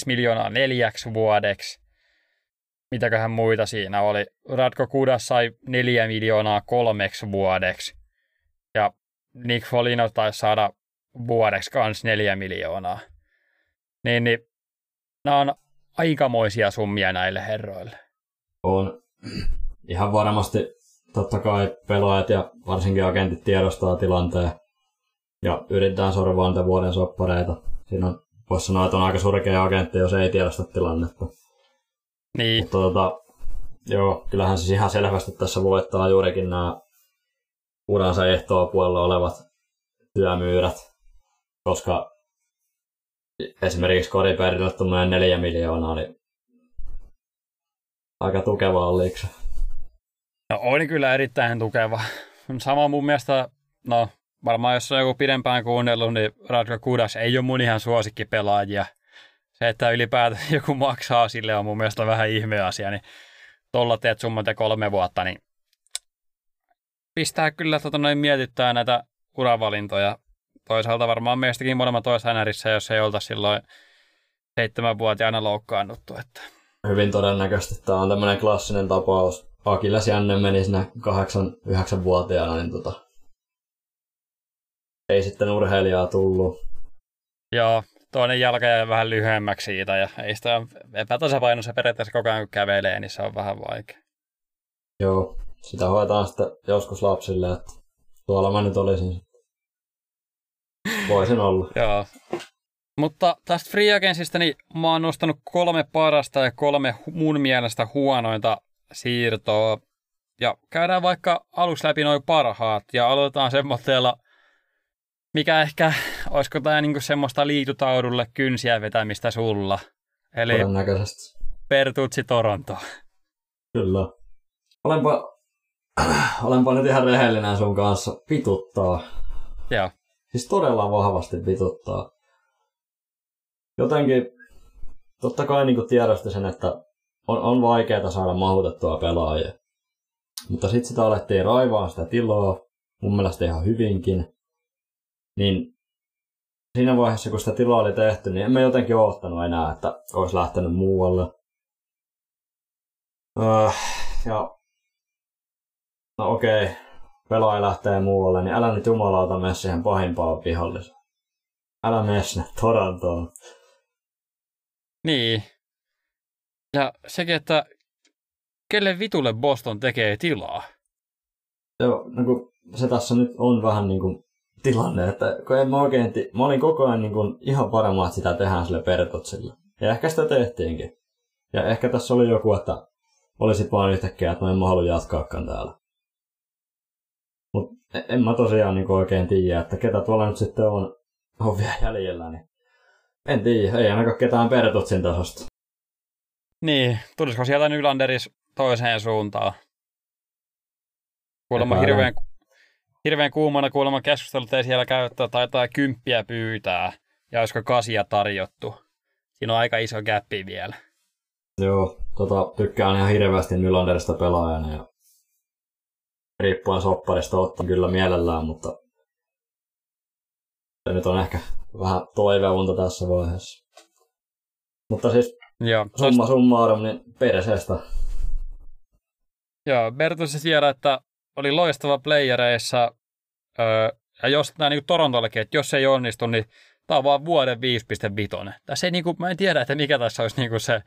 miljoonaa neljäksi vuodeksi. Mitäköhän muita siinä oli? Radko Kudas sai 4 miljoonaa kolmeksi vuodeksi. Ja Nick Folino taisi saada vuodeksi kans 4 miljoonaa. Niin, niin nämä on aikamoisia summia näille herroille. On ihan varmasti totta kai pelaajat ja varsinkin agentit tiedostaa tilanteen ja yritetään sorvaa niitä vuoden soppareita. Siinä on, voisi sanoa, että on aika surkea agentti, jos ei tiedosta tilannetta. Niin. Mutta tota, joo, kyllähän siis ihan selvästi tässä voittaa juurikin nämä uransa ehtoa puolella olevat työmyyrät, koska esimerkiksi Koriperille tuommoinen neljä miljoonaa, niin aika tukeva on liikse. No on kyllä erittäin tukeva. Sama mun mielestä, no varmaan jos on joku pidempään kuunnellut, niin Radko Kudas ei ole mun ihan suosikkipelaajia. Se, että ylipäätään joku maksaa sille on mun mielestä vähän ihme asia, niin tuolla teet summat ja kolme vuotta, niin pistää kyllä tota noin mietittää näitä uravalintoja. Toisaalta varmaan meistäkin molemmat toisessa NRissä, jos ei olta silloin seitsemänvuotiaana loukkaannuttu. Että. Hyvin todennäköisesti tämä on tämmöinen klassinen tapaus. Akilles Janne meni siinä 8-9-vuotiaana, niin tota, ei sitten urheilijaa tullut. Joo, toinen jalka jäi vähän lyhyemmäksi siitä ja ei sitä epätasapainossa periaatteessa koko ajan kun kävelee, niin se on vähän vaikea. Joo, sitä hoitaan sitten joskus lapsille, että tuolla mä nyt olisin. Voisin olla. Joo. Mutta tästä Free Agentsista niin mä oon nostanut kolme parasta ja kolme mun mielestä huonointa siirtoa. Ja käydään vaikka aluksi läpi noin parhaat ja aloitetaan semmoitteella, mikä ehkä, olisiko tämä niinku semmoista liitutaudulle kynsiä vetämistä sulla. Eli Todennäköisesti. Pertutsi Toronto. Kyllä. Olenpa, olenpa nyt ihan rehellinen sun kanssa. Vituttaa. Joo. Siis todella vahvasti vituttaa. Jotenkin, totta kai niin tiedosti sen, että on, on vaikeaa saada mahutettua pelaajia. Mutta sitten sitä alettiin raivaa sitä tilaa, mun mielestä ihan hyvinkin. Niin siinä vaiheessa, kun sitä tilaa oli tehty, niin emme jotenkin oottanut enää, että olisi lähtenyt muualle. Öö, ja no okei, okay, pelaaja lähtee muualle, niin älä nyt jumalauta mene siihen pahimpaan viholliseen. Älä mene sinne Torontoon. Niin. Ja sekin, että kelle vitulle Boston tekee tilaa? Joo, no kun se tässä nyt on vähän niin kuin tilanne, että kun en mä oikein, ti- mä olin koko ajan niin kuin ihan varma, että sitä tehdään sille Bertotsille. Ja ehkä sitä tehtiinkin. Ja ehkä tässä oli joku, että olisi vaan yhtäkkiä, että mä en mä halua jatkaakaan täällä. Mutta en mä tosiaan niin oikein tiedä, että ketä tuolla nyt sitten on, on vielä jäljellä. Niin en tiedä, ei ainakaan ketään Bertotsin tasosta. Niin, tulisiko sieltä Nylanderis toiseen suuntaan? Kuulemma hirveän, hirveän kuumana kuulemma keskustelut ei siellä käyttää, taitaa kymppiä pyytää. Ja olisiko kasia tarjottu. Siinä on aika iso gappi vielä. Joo, tota, tykkään ihan hirveästi Nylanderista pelaajana ja riippuen sopparista ottaa kyllä mielellään, mutta se nyt on ehkä vähän toiveunta tässä vaiheessa. Mutta siis Joo, summa summarum, niin perseestä. Joo, Bertus siellä, että oli loistava playereissa, öö, ja jos tämä niin Torontollekin, että jos se ei onnistu, niin tämä on vaan vuoden 5.5. Tässä ei, niin kuin, mä en tiedä, että mikä tässä olisi niin kuin se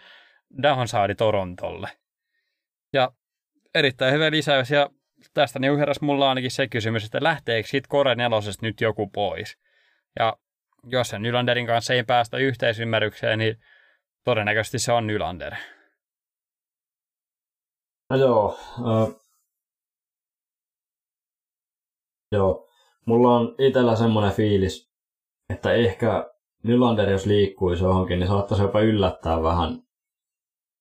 downside Torontolle. Ja erittäin hyvä lisäys, ja tästä niin heräsi mulla ainakin se kysymys, että lähteekö siitä Kore nelosesta nyt joku pois. Ja jos sen Nylanderin kanssa ei päästä yhteisymmärrykseen, niin todennäköisesti se on Nylander. No joo. Äh, joo. Mulla on itsellä semmoinen fiilis, että ehkä Nylander, jos liikkuisi johonkin, niin saattaisi jopa yllättää vähän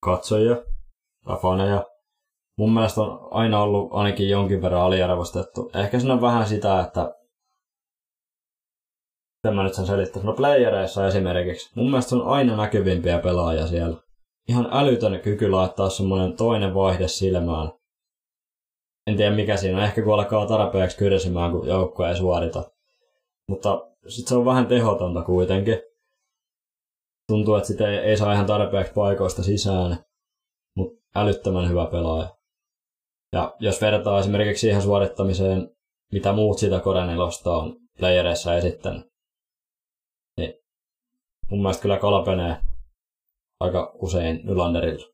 katsojia tai faneja. Mun mielestä on aina ollut ainakin jonkin verran aliarvostettu. Ehkä siinä on vähän sitä, että Miten mä nyt sen selittäisin? No playereissa esimerkiksi. Mun mielestä on aina näkyvimpiä pelaajia siellä. Ihan älytön kyky laittaa semmoinen toinen vaihde silmään. En tiedä mikä siinä on. Ehkä kun alkaa tarpeeksi kyrsimään, kun joukko ei suorita. Mutta sit se on vähän tehotonta kuitenkin. Tuntuu, että sitä ei, ei saa ihan tarpeeksi paikoista sisään. Mutta älyttömän hyvä pelaaja. Ja jos vertaa esimerkiksi siihen suorittamiseen, mitä muut sitä Korenelosta on playereissa esittänyt, mun mielestä kyllä kalpenee aika usein Nylanderilla.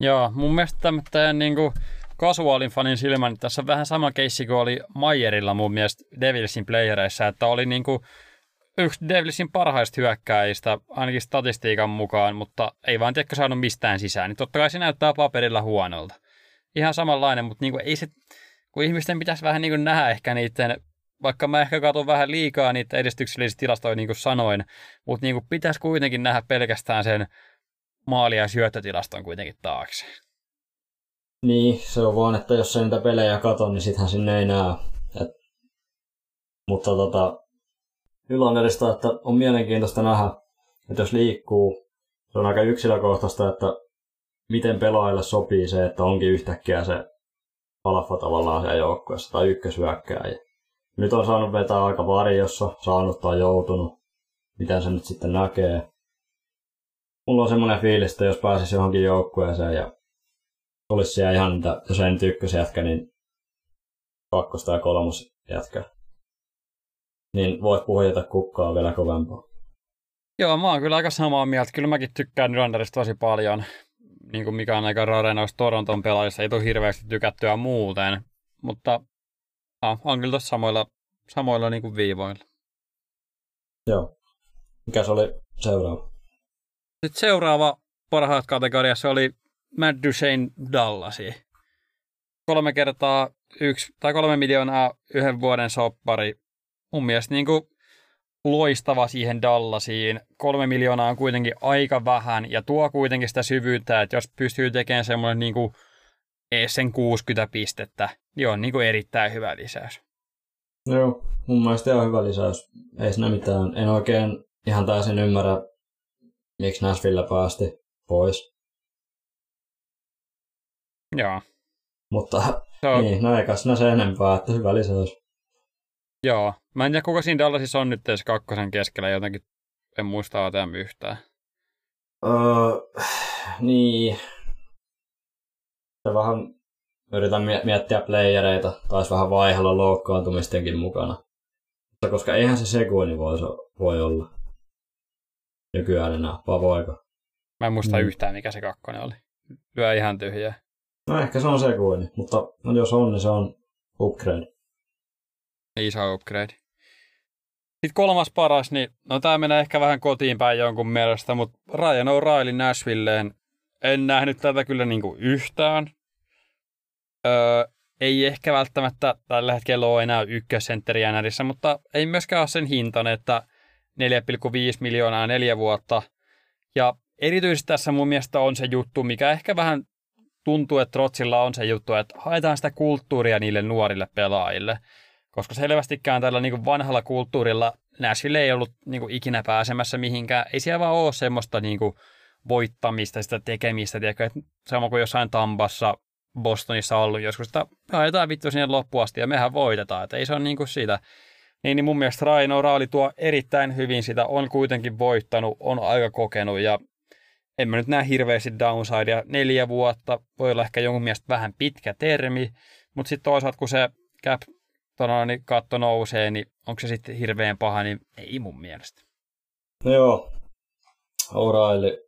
Joo, mun mielestä tämmöinen niin kasuaalin fanin silmä, niin tässä on vähän sama keissi kuin oli Mayerilla mun mielestä Devilsin playereissa, että oli niin kuin yksi Devilsin parhaista hyökkäistä, ainakin statistiikan mukaan, mutta ei vaan tiedäkö saanut mistään sisään. Niin totta kai se näyttää paperilla huonolta. Ihan samanlainen, mutta niin kuin ei se, kun ihmisten pitäisi vähän niin kuin nähdä ehkä niiden vaikka mä ehkä katson vähän liikaa niitä edistyksellisiä tilastoja, niin kuin sanoin, mutta niin kuin pitäisi kuitenkin nähdä pelkästään sen maali- ja syöttötilaston kuitenkin taakse. Niin, se on vaan, että jos se niitä pelejä katon, niin sittenhän sinne ei näe. Et, mutta tota, Ylanderista, että on mielenkiintoista nähdä, että jos liikkuu, se on aika yksilökohtaista, että miten pelaajille sopii se, että onkin yhtäkkiä se alfa tavallaan siellä joukkueessa tai ykköshyökkääjä. Nyt on saanut vetää aika varjossa, saanut tai joutunut. Miten se nyt sitten näkee. Mulla on semmoinen fiilis, että jos pääsisi johonkin joukkueeseen ja olisi siellä ihan niitä, jos ei nyt ykkösjätkä, niin kakkosta ja kolmos jätkä. Niin voit puhjata kukkaa vielä kovempaa. Joo, mä oon kyllä aika samaa mieltä. Kyllä mäkin tykkään Nylanderista tosi paljon. Niin kuin mikä on aika rare noista Toronton pelaajista. Ei tule hirveästi tykättyä muuten. Mutta ah, on kyllä tuossa samoilla, samoilla niin kuin viivoilla. Joo. Mikä se oli seuraava? Sitten seuraava parhaat kategoriassa oli Matt Duchesne Dallasi. Kolme kertaa yksi, tai kolme miljoonaa yhden vuoden soppari. Mun mielestä niin kuin loistava siihen Dallasiin. Kolme miljoonaa on kuitenkin aika vähän ja tuo kuitenkin sitä syvyyttä, että jos pystyy tekemään semmoinen niin kuin sen 60 pistettä, niin on niin kuin erittäin hyvä lisäys. Joo, mun mielestä ihan hyvä lisäys. Ei siinä mitään. En oikein ihan täysin ymmärrä, miksi Nashville päästi pois. Joo. Mutta so, niin, no eikä siinä se enempää, että hyvä lisäys. Joo. Mä en tiedä, kuka siinä Dallasissa on nyt edes kakkosen keskellä jotenkin. En muista ATM yhtään. Öö, niin, vähän yritän miettiä playereita, taisi vähän vaihella loukkaantumistenkin mukana. Mutta koska eihän se sekuini voi, voi olla nykyään enää, vai voiko? Mä en muista mm. yhtään, mikä se kakkonen oli. Lyö ihan tyhjää. No ehkä se on sekuini, mutta no jos on, niin se on upgrade. Iso upgrade. Sitten kolmas paras, niin no tämä menee ehkä vähän kotiin päin jonkun mielestä, mutta Ryan O'Reilly Nashvilleen en nähnyt tätä kyllä niinku yhtään. Öö, ei ehkä välttämättä tällä hetkellä ole enää ykkössentteri NRissä, mutta ei myöskään ole sen hintan, että 4,5 miljoonaa neljä vuotta. Ja erityisesti tässä mun mielestä on se juttu, mikä ehkä vähän tuntuu, että Trotsilla on se juttu, että haetaan sitä kulttuuria niille nuorille pelaajille. Koska selvästikään tällä niin vanhalla kulttuurilla Nashville ei ollut niin kuin ikinä pääsemässä mihinkään. Ei siellä vaan ole semmoista niin kuin voittamista, sitä tekemistä, tiedätkö, että sama kuin jossain Tampassa, Bostonissa ollut joskus, että haetaan vittu sinne loppuun asti ja mehän voitetaan, että ei se ole niin kuin siitä. Niin, niin mun mielestä Raino Raali tuo erittäin hyvin sitä, on kuitenkin voittanut, on aika kokenut ja en mä nyt näe hirveästi downsidea. Neljä vuotta voi olla ehkä jonkun mielestä vähän pitkä termi, mutta sitten toisaalta kun se cap niin katto nousee, niin onko se sitten hirveän paha, niin ei mun mielestä. No joo, O'Reilly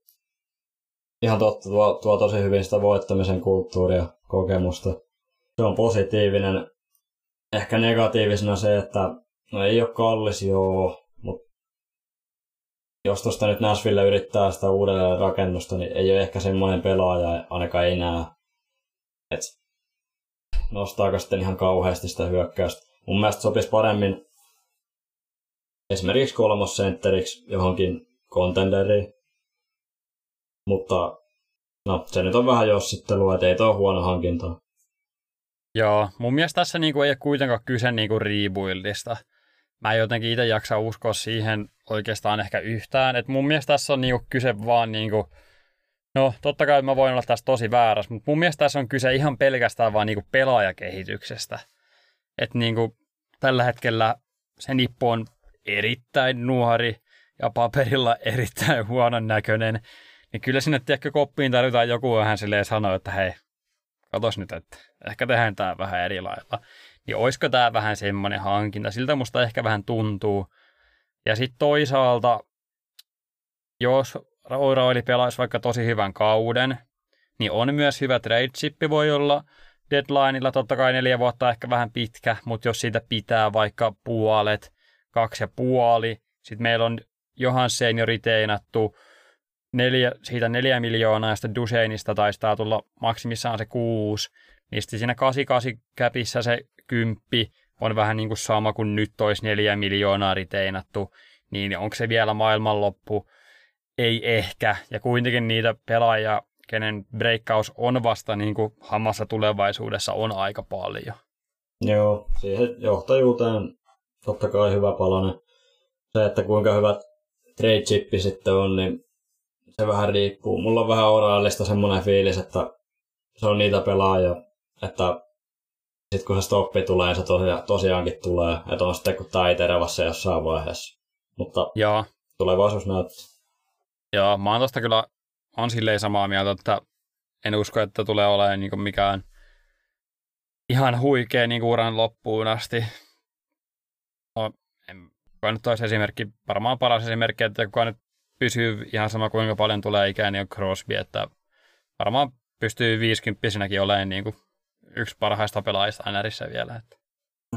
ihan totta, tuo, tuo tosi hyvin sitä voittamisen kulttuuria, kokemusta. Se on positiivinen. Ehkä negatiivisena se, että no ei ole kallis, joo, mutta jos tuosta nyt Nashville yrittää sitä uudelleen rakennusta, niin ei ole ehkä semmoinen pelaaja ainakaan enää, että nostaako sitten ihan kauheasti sitä hyökkäystä. Mun mielestä sopisi paremmin esimerkiksi kolmosentteriksi johonkin kontenderiin. Mutta no, se nyt on vähän jossittelua, että ei tuo huono hankinta. Joo, mun mielestä tässä niinku ei ole kuitenkaan kyse niinku rebuildista. Mä en jotenkin itse jaksa uskoa siihen oikeastaan ehkä yhtään. Et mun mielestä tässä on niinku kyse vaan niinku, no totta kai mä voin olla tässä tosi väärässä, mutta mun mielestä tässä on kyse ihan pelkästään vaan niinku pelaajakehityksestä. Että niinku tällä hetkellä se nippu on erittäin nuori ja paperilla erittäin huonon näköinen. Niin kyllä sinne tiedätkö koppiin tarvitaan joku vähän silleen sanoa, että hei, katos nyt, että ehkä tehdään tämä vähän eri lailla. Niin olisiko tämä vähän semmoinen hankinta? Siltä musta ehkä vähän tuntuu. Ja sitten toisaalta, jos Oiraili pelaisi vaikka tosi hyvän kauden, niin on myös hyvä trade voi olla deadlineilla. Totta kai neljä vuotta ehkä vähän pitkä, mutta jos siitä pitää vaikka puolet, kaksi ja puoli, sitten meillä on Johansen jo riteinattu, neljä, siitä neljä miljoonaa, ja sitten Duseinista taistaa tulla maksimissaan se kuusi, niin sitten siinä 88 käpissä se kymppi on vähän niin kuin sama kuin nyt olisi neljä miljoonaa riteinattu, niin onko se vielä maailmanloppu? Ei ehkä, ja kuitenkin niitä pelaajia, kenen breikkaus on vasta niin kuin hammassa tulevaisuudessa, on aika paljon. Joo, siihen johtajuuteen totta kai hyvä palanen. Se, että kuinka hyvät trade chippi sitten on, niin se vähän riippuu. Mulla on vähän oraalista semmoinen fiilis, että se on niitä pelaajia, että sitten kun se stoppi tulee, se tosia, tosiaankin tulee. Että on sitten kun taiteravassa jossain vaiheessa. Mutta Joo. tulevaisuus näyttää. Joo, mä oon tosta kyllä on silleen samaa mieltä, että en usko, että tulee olemaan niin mikään ihan huikea niin uran loppuun asti. No, en, kuka nyt olisi esimerkki, varmaan paras esimerkki, että kuka nyt pysyy ihan sama kuinka paljon tulee ikään, niin on Crosby, että varmaan pystyy 50 olemaan niin kuin yksi parhaista pelaajista NRissä vielä. Että.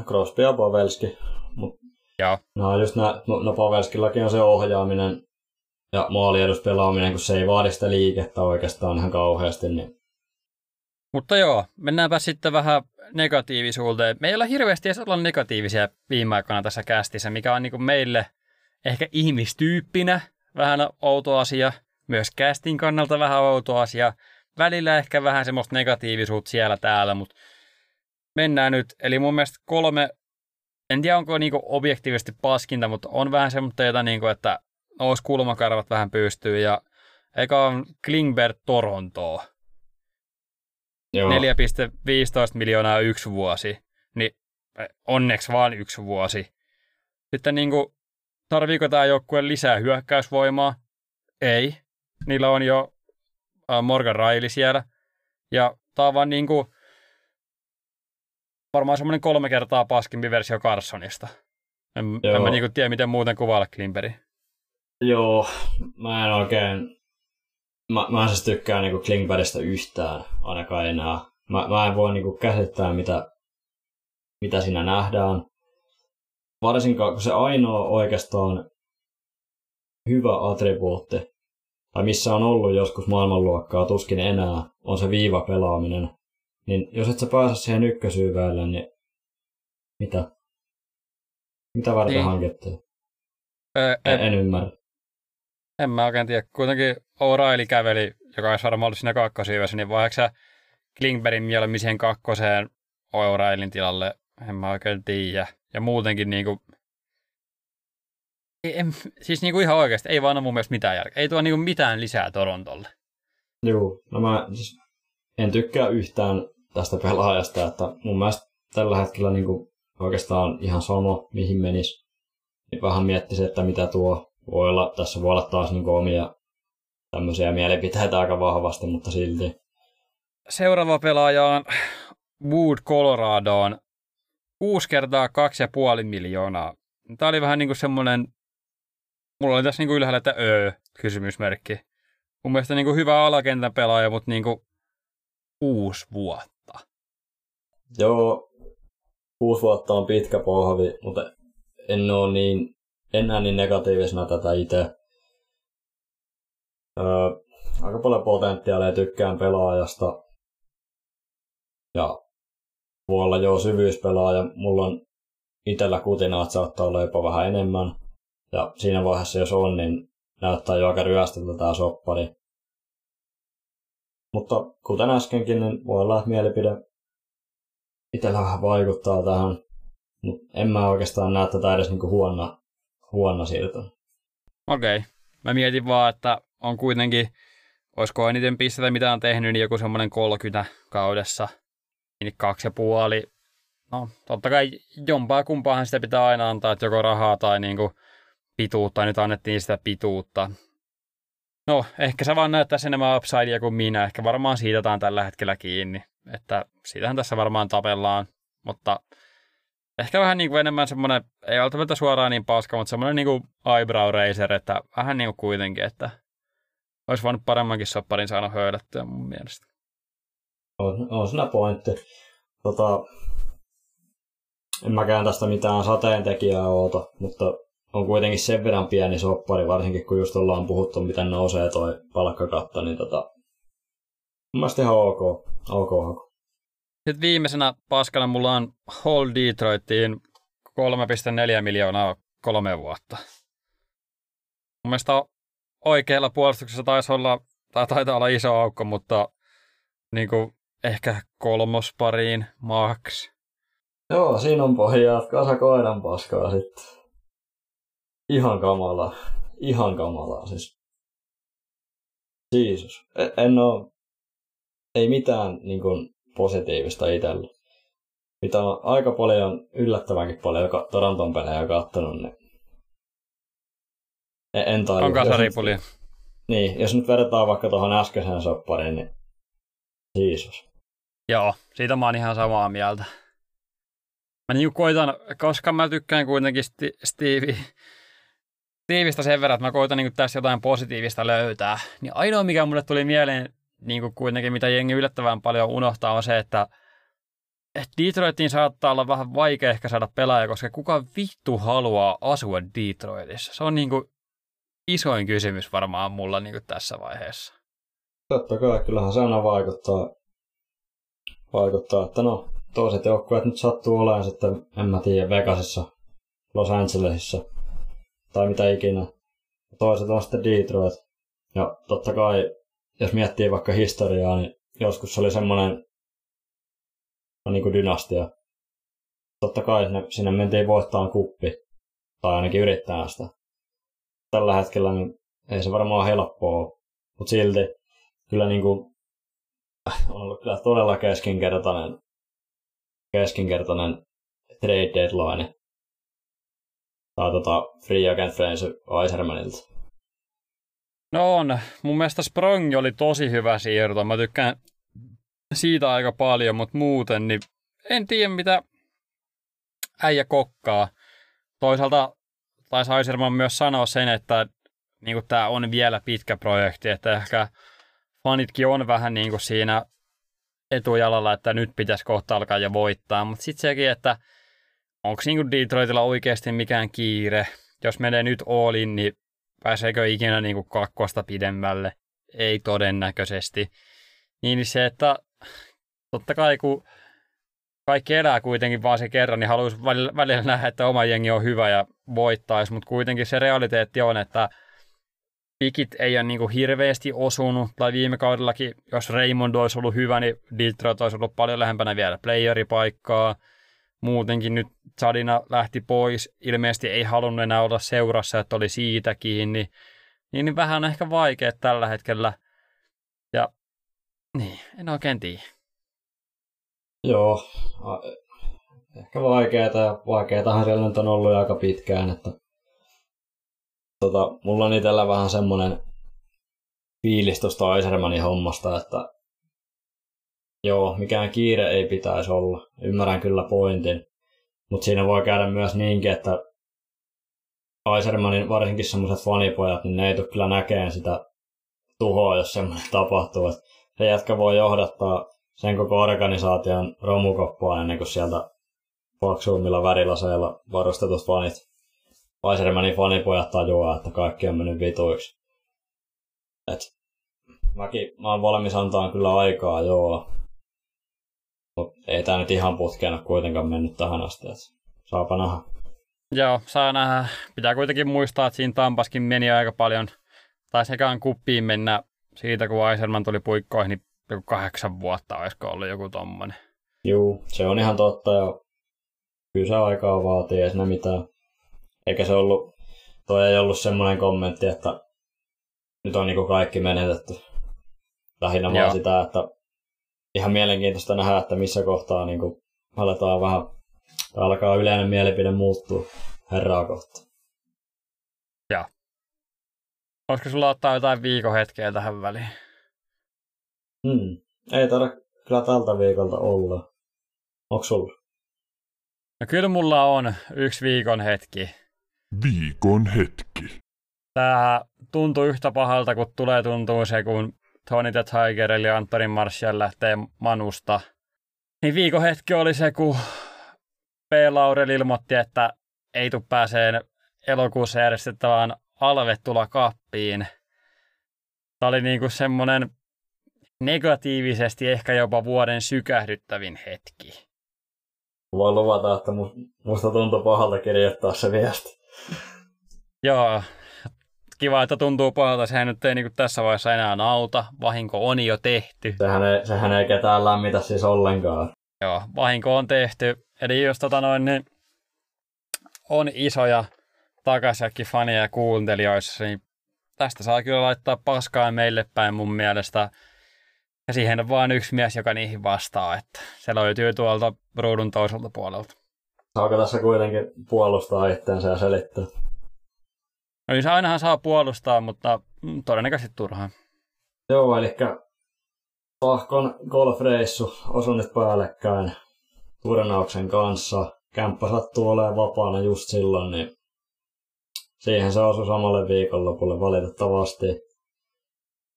Crosby ja Pavelski. Mut Joo. No just nää, no, no Pavelskillakin on se ohjaaminen ja maalieduspelaaminen, kun se ei vaadi sitä liikettä oikeastaan ihan kauheasti, niin Mutta joo, mennäänpä sitten vähän negatiivisuuteen. Me ei olla hirveästi edes olla negatiivisia viime aikoina tässä kästissä, mikä on niin kuin meille ehkä ihmistyyppinä vähän outo asia, myös castin kannalta vähän outo asia. Välillä ehkä vähän semmoista negatiivisuutta siellä täällä, mutta mennään nyt. Eli mun mielestä kolme, en tiedä onko niinku objektiivisesti paskinta, mutta on vähän semmoista, jota niinku, että nousi kulmakarvat vähän pystyy ja eikä on Klingberg Torontoa. joo. 4,15 miljoonaa yksi vuosi, niin onneksi vaan yksi vuosi. Sitten niin kuin, tarviiko tämä joukkue lisää hyökkäysvoimaa? Ei. Niillä on jo Morgan Riley siellä. Ja tämä on vaan niin kuin, varmaan semmoinen kolme kertaa paskimpi versio Carsonista. En, en mä niin kuin tiedä, miten muuten kuvailla Klimperi. Joo, mä en oikein... Mä, mä en siis tykkää niinku Klingbergistä yhtään, ainakaan enää. Mä, mä en voi niinku käsittää, mitä, mitä siinä nähdään. Varsinkaan, kun se ainoa oikeastaan hyvä attribuutti, tai missä on ollut joskus maailmanluokkaa, tuskin enää, on se viivapelaaminen. Niin jos et sä pääse siihen ykkösyyväille, niin mitä? Mitä varten Niin. hankittiin? Öö, En, en ymmärrä. En mä oikein tiedä. Kuitenkin O'Reilly käveli, joka olisi varmaan ollut siinä kakkosyydessä, niin voidaanko sä Klingbergin mieluummin siihen kakkoseen O'Reillyn tilalle? En mä oikein tiedä. Ja muutenkin niinku... Ei, en, siis niinku ihan oikeasti, ei vaan ole mun mielestä mitään järkeä. Ei tuo niinku mitään lisää Torontolle. Joo, no mä siis en tykkää yhtään tästä pelaajasta, että mun mielestä tällä hetkellä niin kuin oikeastaan ihan sama, mihin menisi. Niin vähän miettisi, että mitä tuo voi olla. Tässä voi olla taas niin omia tämmöisiä mielipiteitä aika vahvasti, mutta silti. Seuraava pelaaja on Wood Coloradoon 6 kertaa 2,5 miljoonaa. Tämä oli vähän niin kuin semmoinen, mulla oli tässä niin kuin ylhäällä, että öö, kysymysmerkki. Mun mielestä niin kuin hyvä alakentän pelaaja, mutta niin kuin kuusi vuotta. Joo, kuusi vuotta on pitkä pohvi, mutta en ole niin, enää niin negatiivisena tätä itse. Öö, aika paljon potentiaalia tykkään pelaajasta. Ja voi olla jo syvyyspelaaja. Mulla on itsellä kutinaat saattaa olla jopa vähän enemmän. Ja siinä vaiheessa, jos on, niin näyttää jo aika ryöstöltä tämä soppari. Mutta kuten äskenkin, niin voi olla, että mielipide itsellä vähän vaikuttaa tähän. Mutta en mä oikeastaan näe tätä edes niinku huono, huono siirto. Okei. Okay. Mä mietin vaan, että on kuitenkin, olisiko eniten pistetä mitä on tehnyt, niin joku semmoinen 30 kaudessa. Niin kaksi ja puoli. No, totta kai jompaa kumpaahan sitä pitää aina antaa, että joko rahaa tai niinku pituutta. Nyt annettiin sitä pituutta. No, ehkä sä vaan näyttää enemmän upsidea kuin minä. Ehkä varmaan siitä otetaan tällä hetkellä kiinni. Että siitähän tässä varmaan tapellaan. Mutta ehkä vähän niin kuin enemmän semmoinen, ei välttämättä suoraan niin paska, mutta semmoinen niin kuin eyebrow raiser, että vähän niin kuin kuitenkin, että olisi voinut paremmankin sopparin saanut höydättyä mun mielestä. On, on siinä pointti. Tota, en mäkään tästä mitään sateentekijää oota, mutta on kuitenkin sen verran pieni soppari, varsinkin kun just ollaan puhuttu, miten nousee toi palkkakatto, niin tota, mun mielestä ihan ok, ok, ok. Sitten viimeisenä paskana mulla on Hall Detroitiin 3,4 miljoonaa kolme vuotta. Mun mielestä oikealla puolustuksessa taisi olla, tai taitaa olla iso aukko, mutta niin kuin ehkä kolmospariin max. Joo, siinä on pohjaa, kasa koiran paskaa sitten ihan kamala. Ihan kamala. Siis. Jeesus. E, en oo, ei mitään niin kuin, positiivista itsellä. Mitä on aika paljon, yllättävänkin paljon joka Toronton pelejä kattonut, niin en, en tajua. On kasaripulia. Niin, jos nyt verrataan vaikka tuohon äskeiseen soppariin, niin Jeesus. Joo, siitä mä oon ihan samaa mieltä. Mä niin koitan, koska mä tykkään kuitenkin Sti- Stevie, tiivistä sen verran, että mä koitan niin tässä jotain positiivista löytää. Niin ainoa, mikä mulle tuli mieleen niin kuin kuitenkin, mitä jengi yllättävän paljon unohtaa, on se, että Detroitiin saattaa olla vähän vaikea ehkä saada pelaaja, koska kuka vittu haluaa asua Detroitissa? Se on niin kuin isoin kysymys varmaan mulla niin kuin tässä vaiheessa. Totta kai, kyllähän se aina vaikuttaa, vaikuttaa että no, toiset joukkueet nyt sattuu olemaan sitten, en mä tiedä, Vegasissa, Los Angelesissa, tai mitä ikinä. Toiset on sitten Detroit. Ja totta kai, jos miettii vaikka historiaa, niin joskus oli semmoinen no, niin kuin dynastia. Totta kai ne, sinne mentiin voittaa kuppi, tai ainakin yrittää sitä. Tällä hetkellä niin ei se varmaan helppoa, mutta silti kyllä niin kuin, on ollut kyllä todella keskinkertainen, keskinkertainen trade deadline tai tota Free Agent Friends Eisermanilta? No on. Mun mielestä Sprong oli tosi hyvä siirto. Mä tykkään siitä aika paljon, mutta muuten niin en tiedä mitä äijä kokkaa. Toisaalta taisi Eiserman myös sanoa sen, että niin tämä on vielä pitkä projekti, että ehkä fanitkin on vähän niin kuin siinä etujalalla, että nyt pitäisi kohta alkaa jo voittaa, mutta sitten sekin, että onko niin Detroitilla oikeasti mikään kiire? Jos menee nyt all in, niin pääseekö ikinä niin kuin kakkosta pidemmälle? Ei todennäköisesti. Niin se, että totta kai kun kaikki elää kuitenkin vaan se kerran, niin haluaisi välillä, välillä nähdä, että oma jengi on hyvä ja voittaisi, mutta kuitenkin se realiteetti on, että pikit ei ole niin hirveästi osunut, tai viime kaudellakin, jos Raymond olisi ollut hyvä, niin Detroit olisi ollut paljon lähempänä vielä playeripaikkaa, muutenkin nyt Sadina lähti pois, ilmeisesti ei halunnut enää olla seurassa, että oli siitä kiinni, niin, niin vähän ehkä vaikea tällä hetkellä. Ja niin, en oikein tiedä. Joo, ehkä vaikeeta ja vaikeetahan siellä nyt on ollut aika pitkään, että tota, mulla on itsellä vähän semmonen fiilis tuosta Aisermanin hommasta, että joo, mikään kiire ei pitäisi olla. Ymmärrän kyllä pointin, mutta siinä voi käydä myös niinkin, että Aisermanin varsinkin semmoiset fanipojat, niin ne ei tule kyllä näkeen sitä tuhoa, jos semmoinen tapahtuu. Että se jätkä voi johdattaa sen koko organisaation romukoppaan ennen kuin sieltä paksuimmilla värilaseilla varustetut fanit, Weisermanin fanipojat tajuaa, että kaikki on mennyt vituiksi. Et mäkin, mä oon valmis antaa kyllä aikaa, joo. Mutta ei tää nyt ihan putkeen kuitenkaan mennyt tähän asti, et saapa nähdä. Joo, saa nähdä. Pitää kuitenkin muistaa, että siinä Tampaskin meni aika paljon, tai sekaan kuppiin mennä siitä, kun Aiserman tuli puikkoihin, niin joku kahdeksan vuotta olisiko ollut joku tommonen. Juu, se on ihan totta ja kyllä se aikaa vaatii, ei siinä mitään. Eikä se ollut, toi ei ollut semmoinen kommentti, että nyt on niinku kaikki menetetty. Lähinnä Joo. vaan sitä, että ihan mielenkiintoista nähdä, että missä kohtaa niinku aletaan vähän, tai alkaa yleinen mielipide muuttua herraa kohtaan. Joo. Olisiko sulla ottaa jotain viikohetkeä tähän väliin? Hmm. Ei tarvitse kyllä tältä viikolta olla. Onko sulla? No kyllä mulla on yksi viikon hetki. Viikon hetki. Tää tuntuu yhtä pahalta, kun tulee tuntuu se, kun Tony the Tiger eli Antoni Marshall lähtee Manusta. Niin viikon hetki oli se, kun P. Laurel ilmoitti, että ei tule pääseen elokuussa järjestettävään alvetula kappiin. Tämä oli niinku semmoinen negatiivisesti ehkä jopa vuoden sykähdyttävin hetki. Voin luvata, että musta tuntuu pahalta kirjoittaa se viesti. Joo, kiva, että tuntuu pahalta. Sehän nyt ei niin tässä vaiheessa enää auta. Vahinko on jo tehty. Sehän ei, sehän ei ketään lämmitä siis ollenkaan. Joo, vahinko on tehty. Eli jos tota noin, niin on isoja takaisinkin faneja ja kuuntelijoissa, niin tästä saa kyllä laittaa paskaa meille päin mun mielestä. Ja siihen on vain yksi mies, joka niihin vastaa, että se löytyy tuolta ruudun toiselta puolelta. Saako tässä kuitenkin puolustaa itseensä ja selittää? No niin, ainahan saa puolustaa, mutta todennäköisesti turhaan. Joo, eli Pahkon golfreissu osui nyt päällekkäin turnauksen kanssa. Kämppä sattuu olemaan vapaana just silloin, niin siihen se osui samalle viikonlopulle valitettavasti.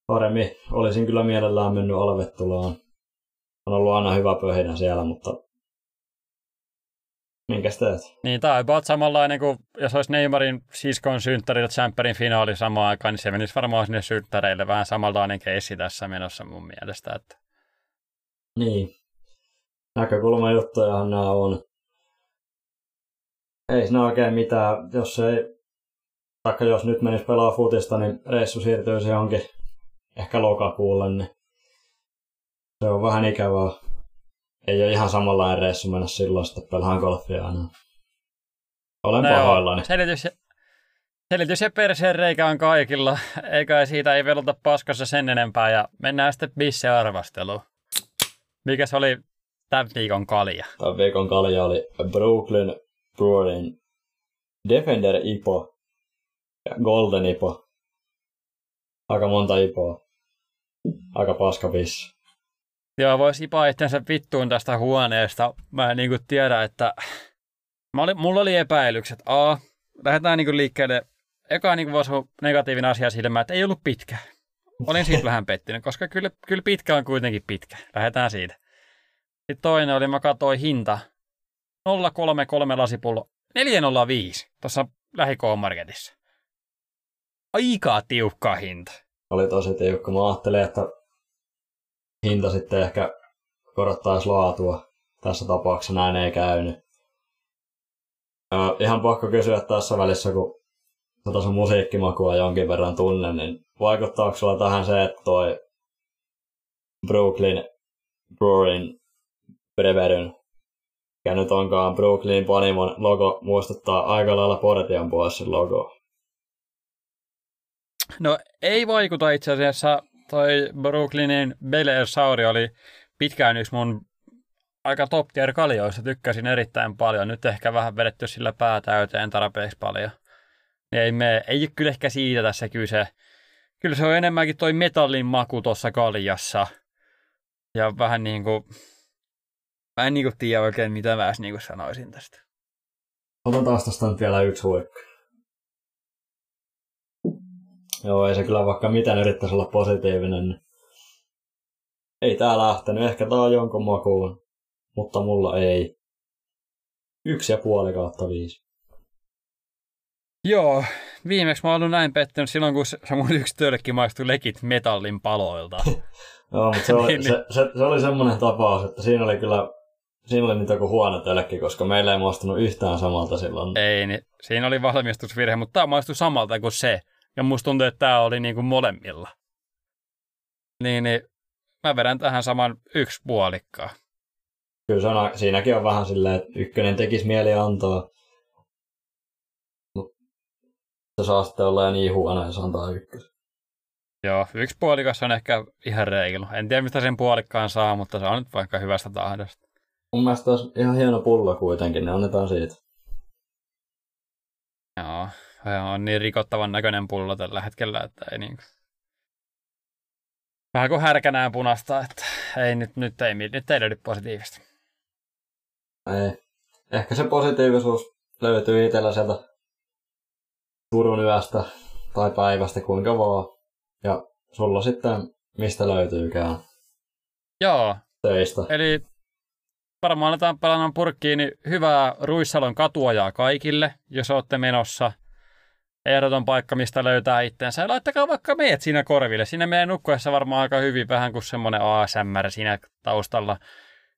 Paremmin olisin kyllä mielellään mennyt Alvettulaan. On ollut aina hyvä pöhinä siellä, mutta Minkäs teet? Niin, tämä on about samanlainen kuin jos olisi Neymarin siskon synttäri ja Champerin finaali samaan aikaan, niin se menisi varmaan sinne synttäreille. Vähän samanlainen keissi tässä menossa mun mielestä. Että... Niin. Näkökulmajuttujahan nämä on. Ei siinä oikein mitään. Jos ei, taikka jos nyt menisi pelaa futista, niin reissu siirtyisi johonkin ehkä lokakuulle, niin se on vähän ikävää ei ole ihan samanlainen reissu mennä silloin sitten pelaan golfia aina. Olen no pahoillani. Selitys, selitys ja perseen reikä on kaikilla, eikä siitä ei velota paskassa sen enempää ja mennään sitten bisse-arvosteluun. Mikäs oli tämän viikon kalja? Tämän viikon kalja oli Brooklyn Brewerin Defender Ipo ja Golden Ipo. Aika monta Ipoa. Aika paska bissi. Joo, voisi ipaa itsensä vittuun tästä huoneesta. Mä en niin tiedä, että... Mä oli, mulla oli epäilykset. A, lähdetään niin liikkeelle. Eka niin voisi olla negatiivinen asia silmään, että ei ollut pitkä. Olin siitä vähän pettynyt, koska kyllä, kyllä pitkä on kuitenkin pitkä. Lähdetään siitä. Sitten toinen oli, mä katsoin hinta. 033 lasipullo. 405 tuossa lähikoomarketissa. Aika tiukka hinta. Oli tosi tiukka. Mä ajattelin, että hinta sitten ehkä korottaisi laatua. Tässä tapauksessa näin ei käynyt. Ja ihan pakko kysyä tässä välissä, kun sun musiikkimakua jonkin verran tunnen, niin vaikuttaako sulla tähän se, että toi Brooklyn Brewing Breweryn, ja nyt onkaan Brooklyn Panimon logo, muistuttaa aika lailla Portion Boysin logo. No ei vaikuta itse asiassa toi Brooklynin Bel Air Sauri oli pitkään yksi mun aika top tier kaljoista, tykkäsin erittäin paljon. Nyt ehkä vähän vedetty sillä pää täyteen tarpeeksi paljon. Niin ei, me, ei kyllä ehkä siitä tässä kyse. Kyllä se on enemmänkin toi metallin maku tuossa kaljassa. Ja vähän niin kuin, mä en niin kuin tiedä oikein mitä mä niin kuin sanoisin tästä. Otetaan tästä nyt vielä yksi huikka. Joo, ei se kyllä vaikka miten yrittäisi olla positiivinen, niin ei tää lähtenyt. Ehkä tää on jonkun makuun, mutta mulla ei. Yksi ja puoli kautta viisi. Joo, viimeksi mä oon näin pettynyt silloin, kun se mun yksi tölkki maistui lekit metallin paloilta. Joo, mutta se oli, Niin, se, se, se oli semmoinen tapaus, että siinä oli kyllä siinä oli nyt joku huono tölkki, koska meillä ei maistunut yhtään samalta silloin. Ei, niin siinä oli valmistusvirhe, mutta tämä maistui samalta kuin se. Ja musta tuntuu, että tämä oli niin kuin molemmilla. Niin, niin mä vedän tähän saman yksi puolikkaa. Kyllä on, siinäkin on vähän silleen, että ykkönen tekisi mieli antaa. Mutta se saa sitten olla niin huono, jos antaa ykkösen. Joo, yksi puolikas on ehkä ihan reilu. En tiedä, mistä sen puolikkaan saa, mutta se on nyt vaikka hyvästä tahdosta. Mun mielestä olisi ihan hieno pullo kuitenkin, niin annetaan siitä. Joo, on niin rikottavan näköinen pullo tällä hetkellä, että ei niin Vähän kuin härkänään punasta, että ei nyt, nyt, ei, nyt ei löydy positiivista. Ei. Ehkä se positiivisuus löytyy itsellä sieltä Turun yöstä tai päivästä, kuinka vaan. Ja sulla sitten mistä löytyykään Joo, töistä. eli varmaan aletaan pelaamaan purkkiin, niin hyvää Ruissalon katuajaa kaikille, jos olette menossa. Ehdoton paikka, mistä löytää itsensä. Ja laittakaa vaikka meidät siinä korville. Siinä meidän nukkuessa varmaan aika hyvin, vähän kuin semmoinen ASMR siinä taustalla.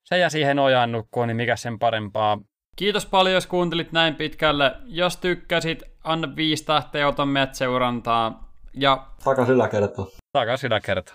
Se ja siihen ojaan nukkuu, niin mikä sen parempaa. Kiitos paljon, jos kuuntelit näin pitkälle. Jos tykkäsit, anna viisi tähteä, ota meidät seurantaa. Ja Takas yläkerta. takaisin yläkerta.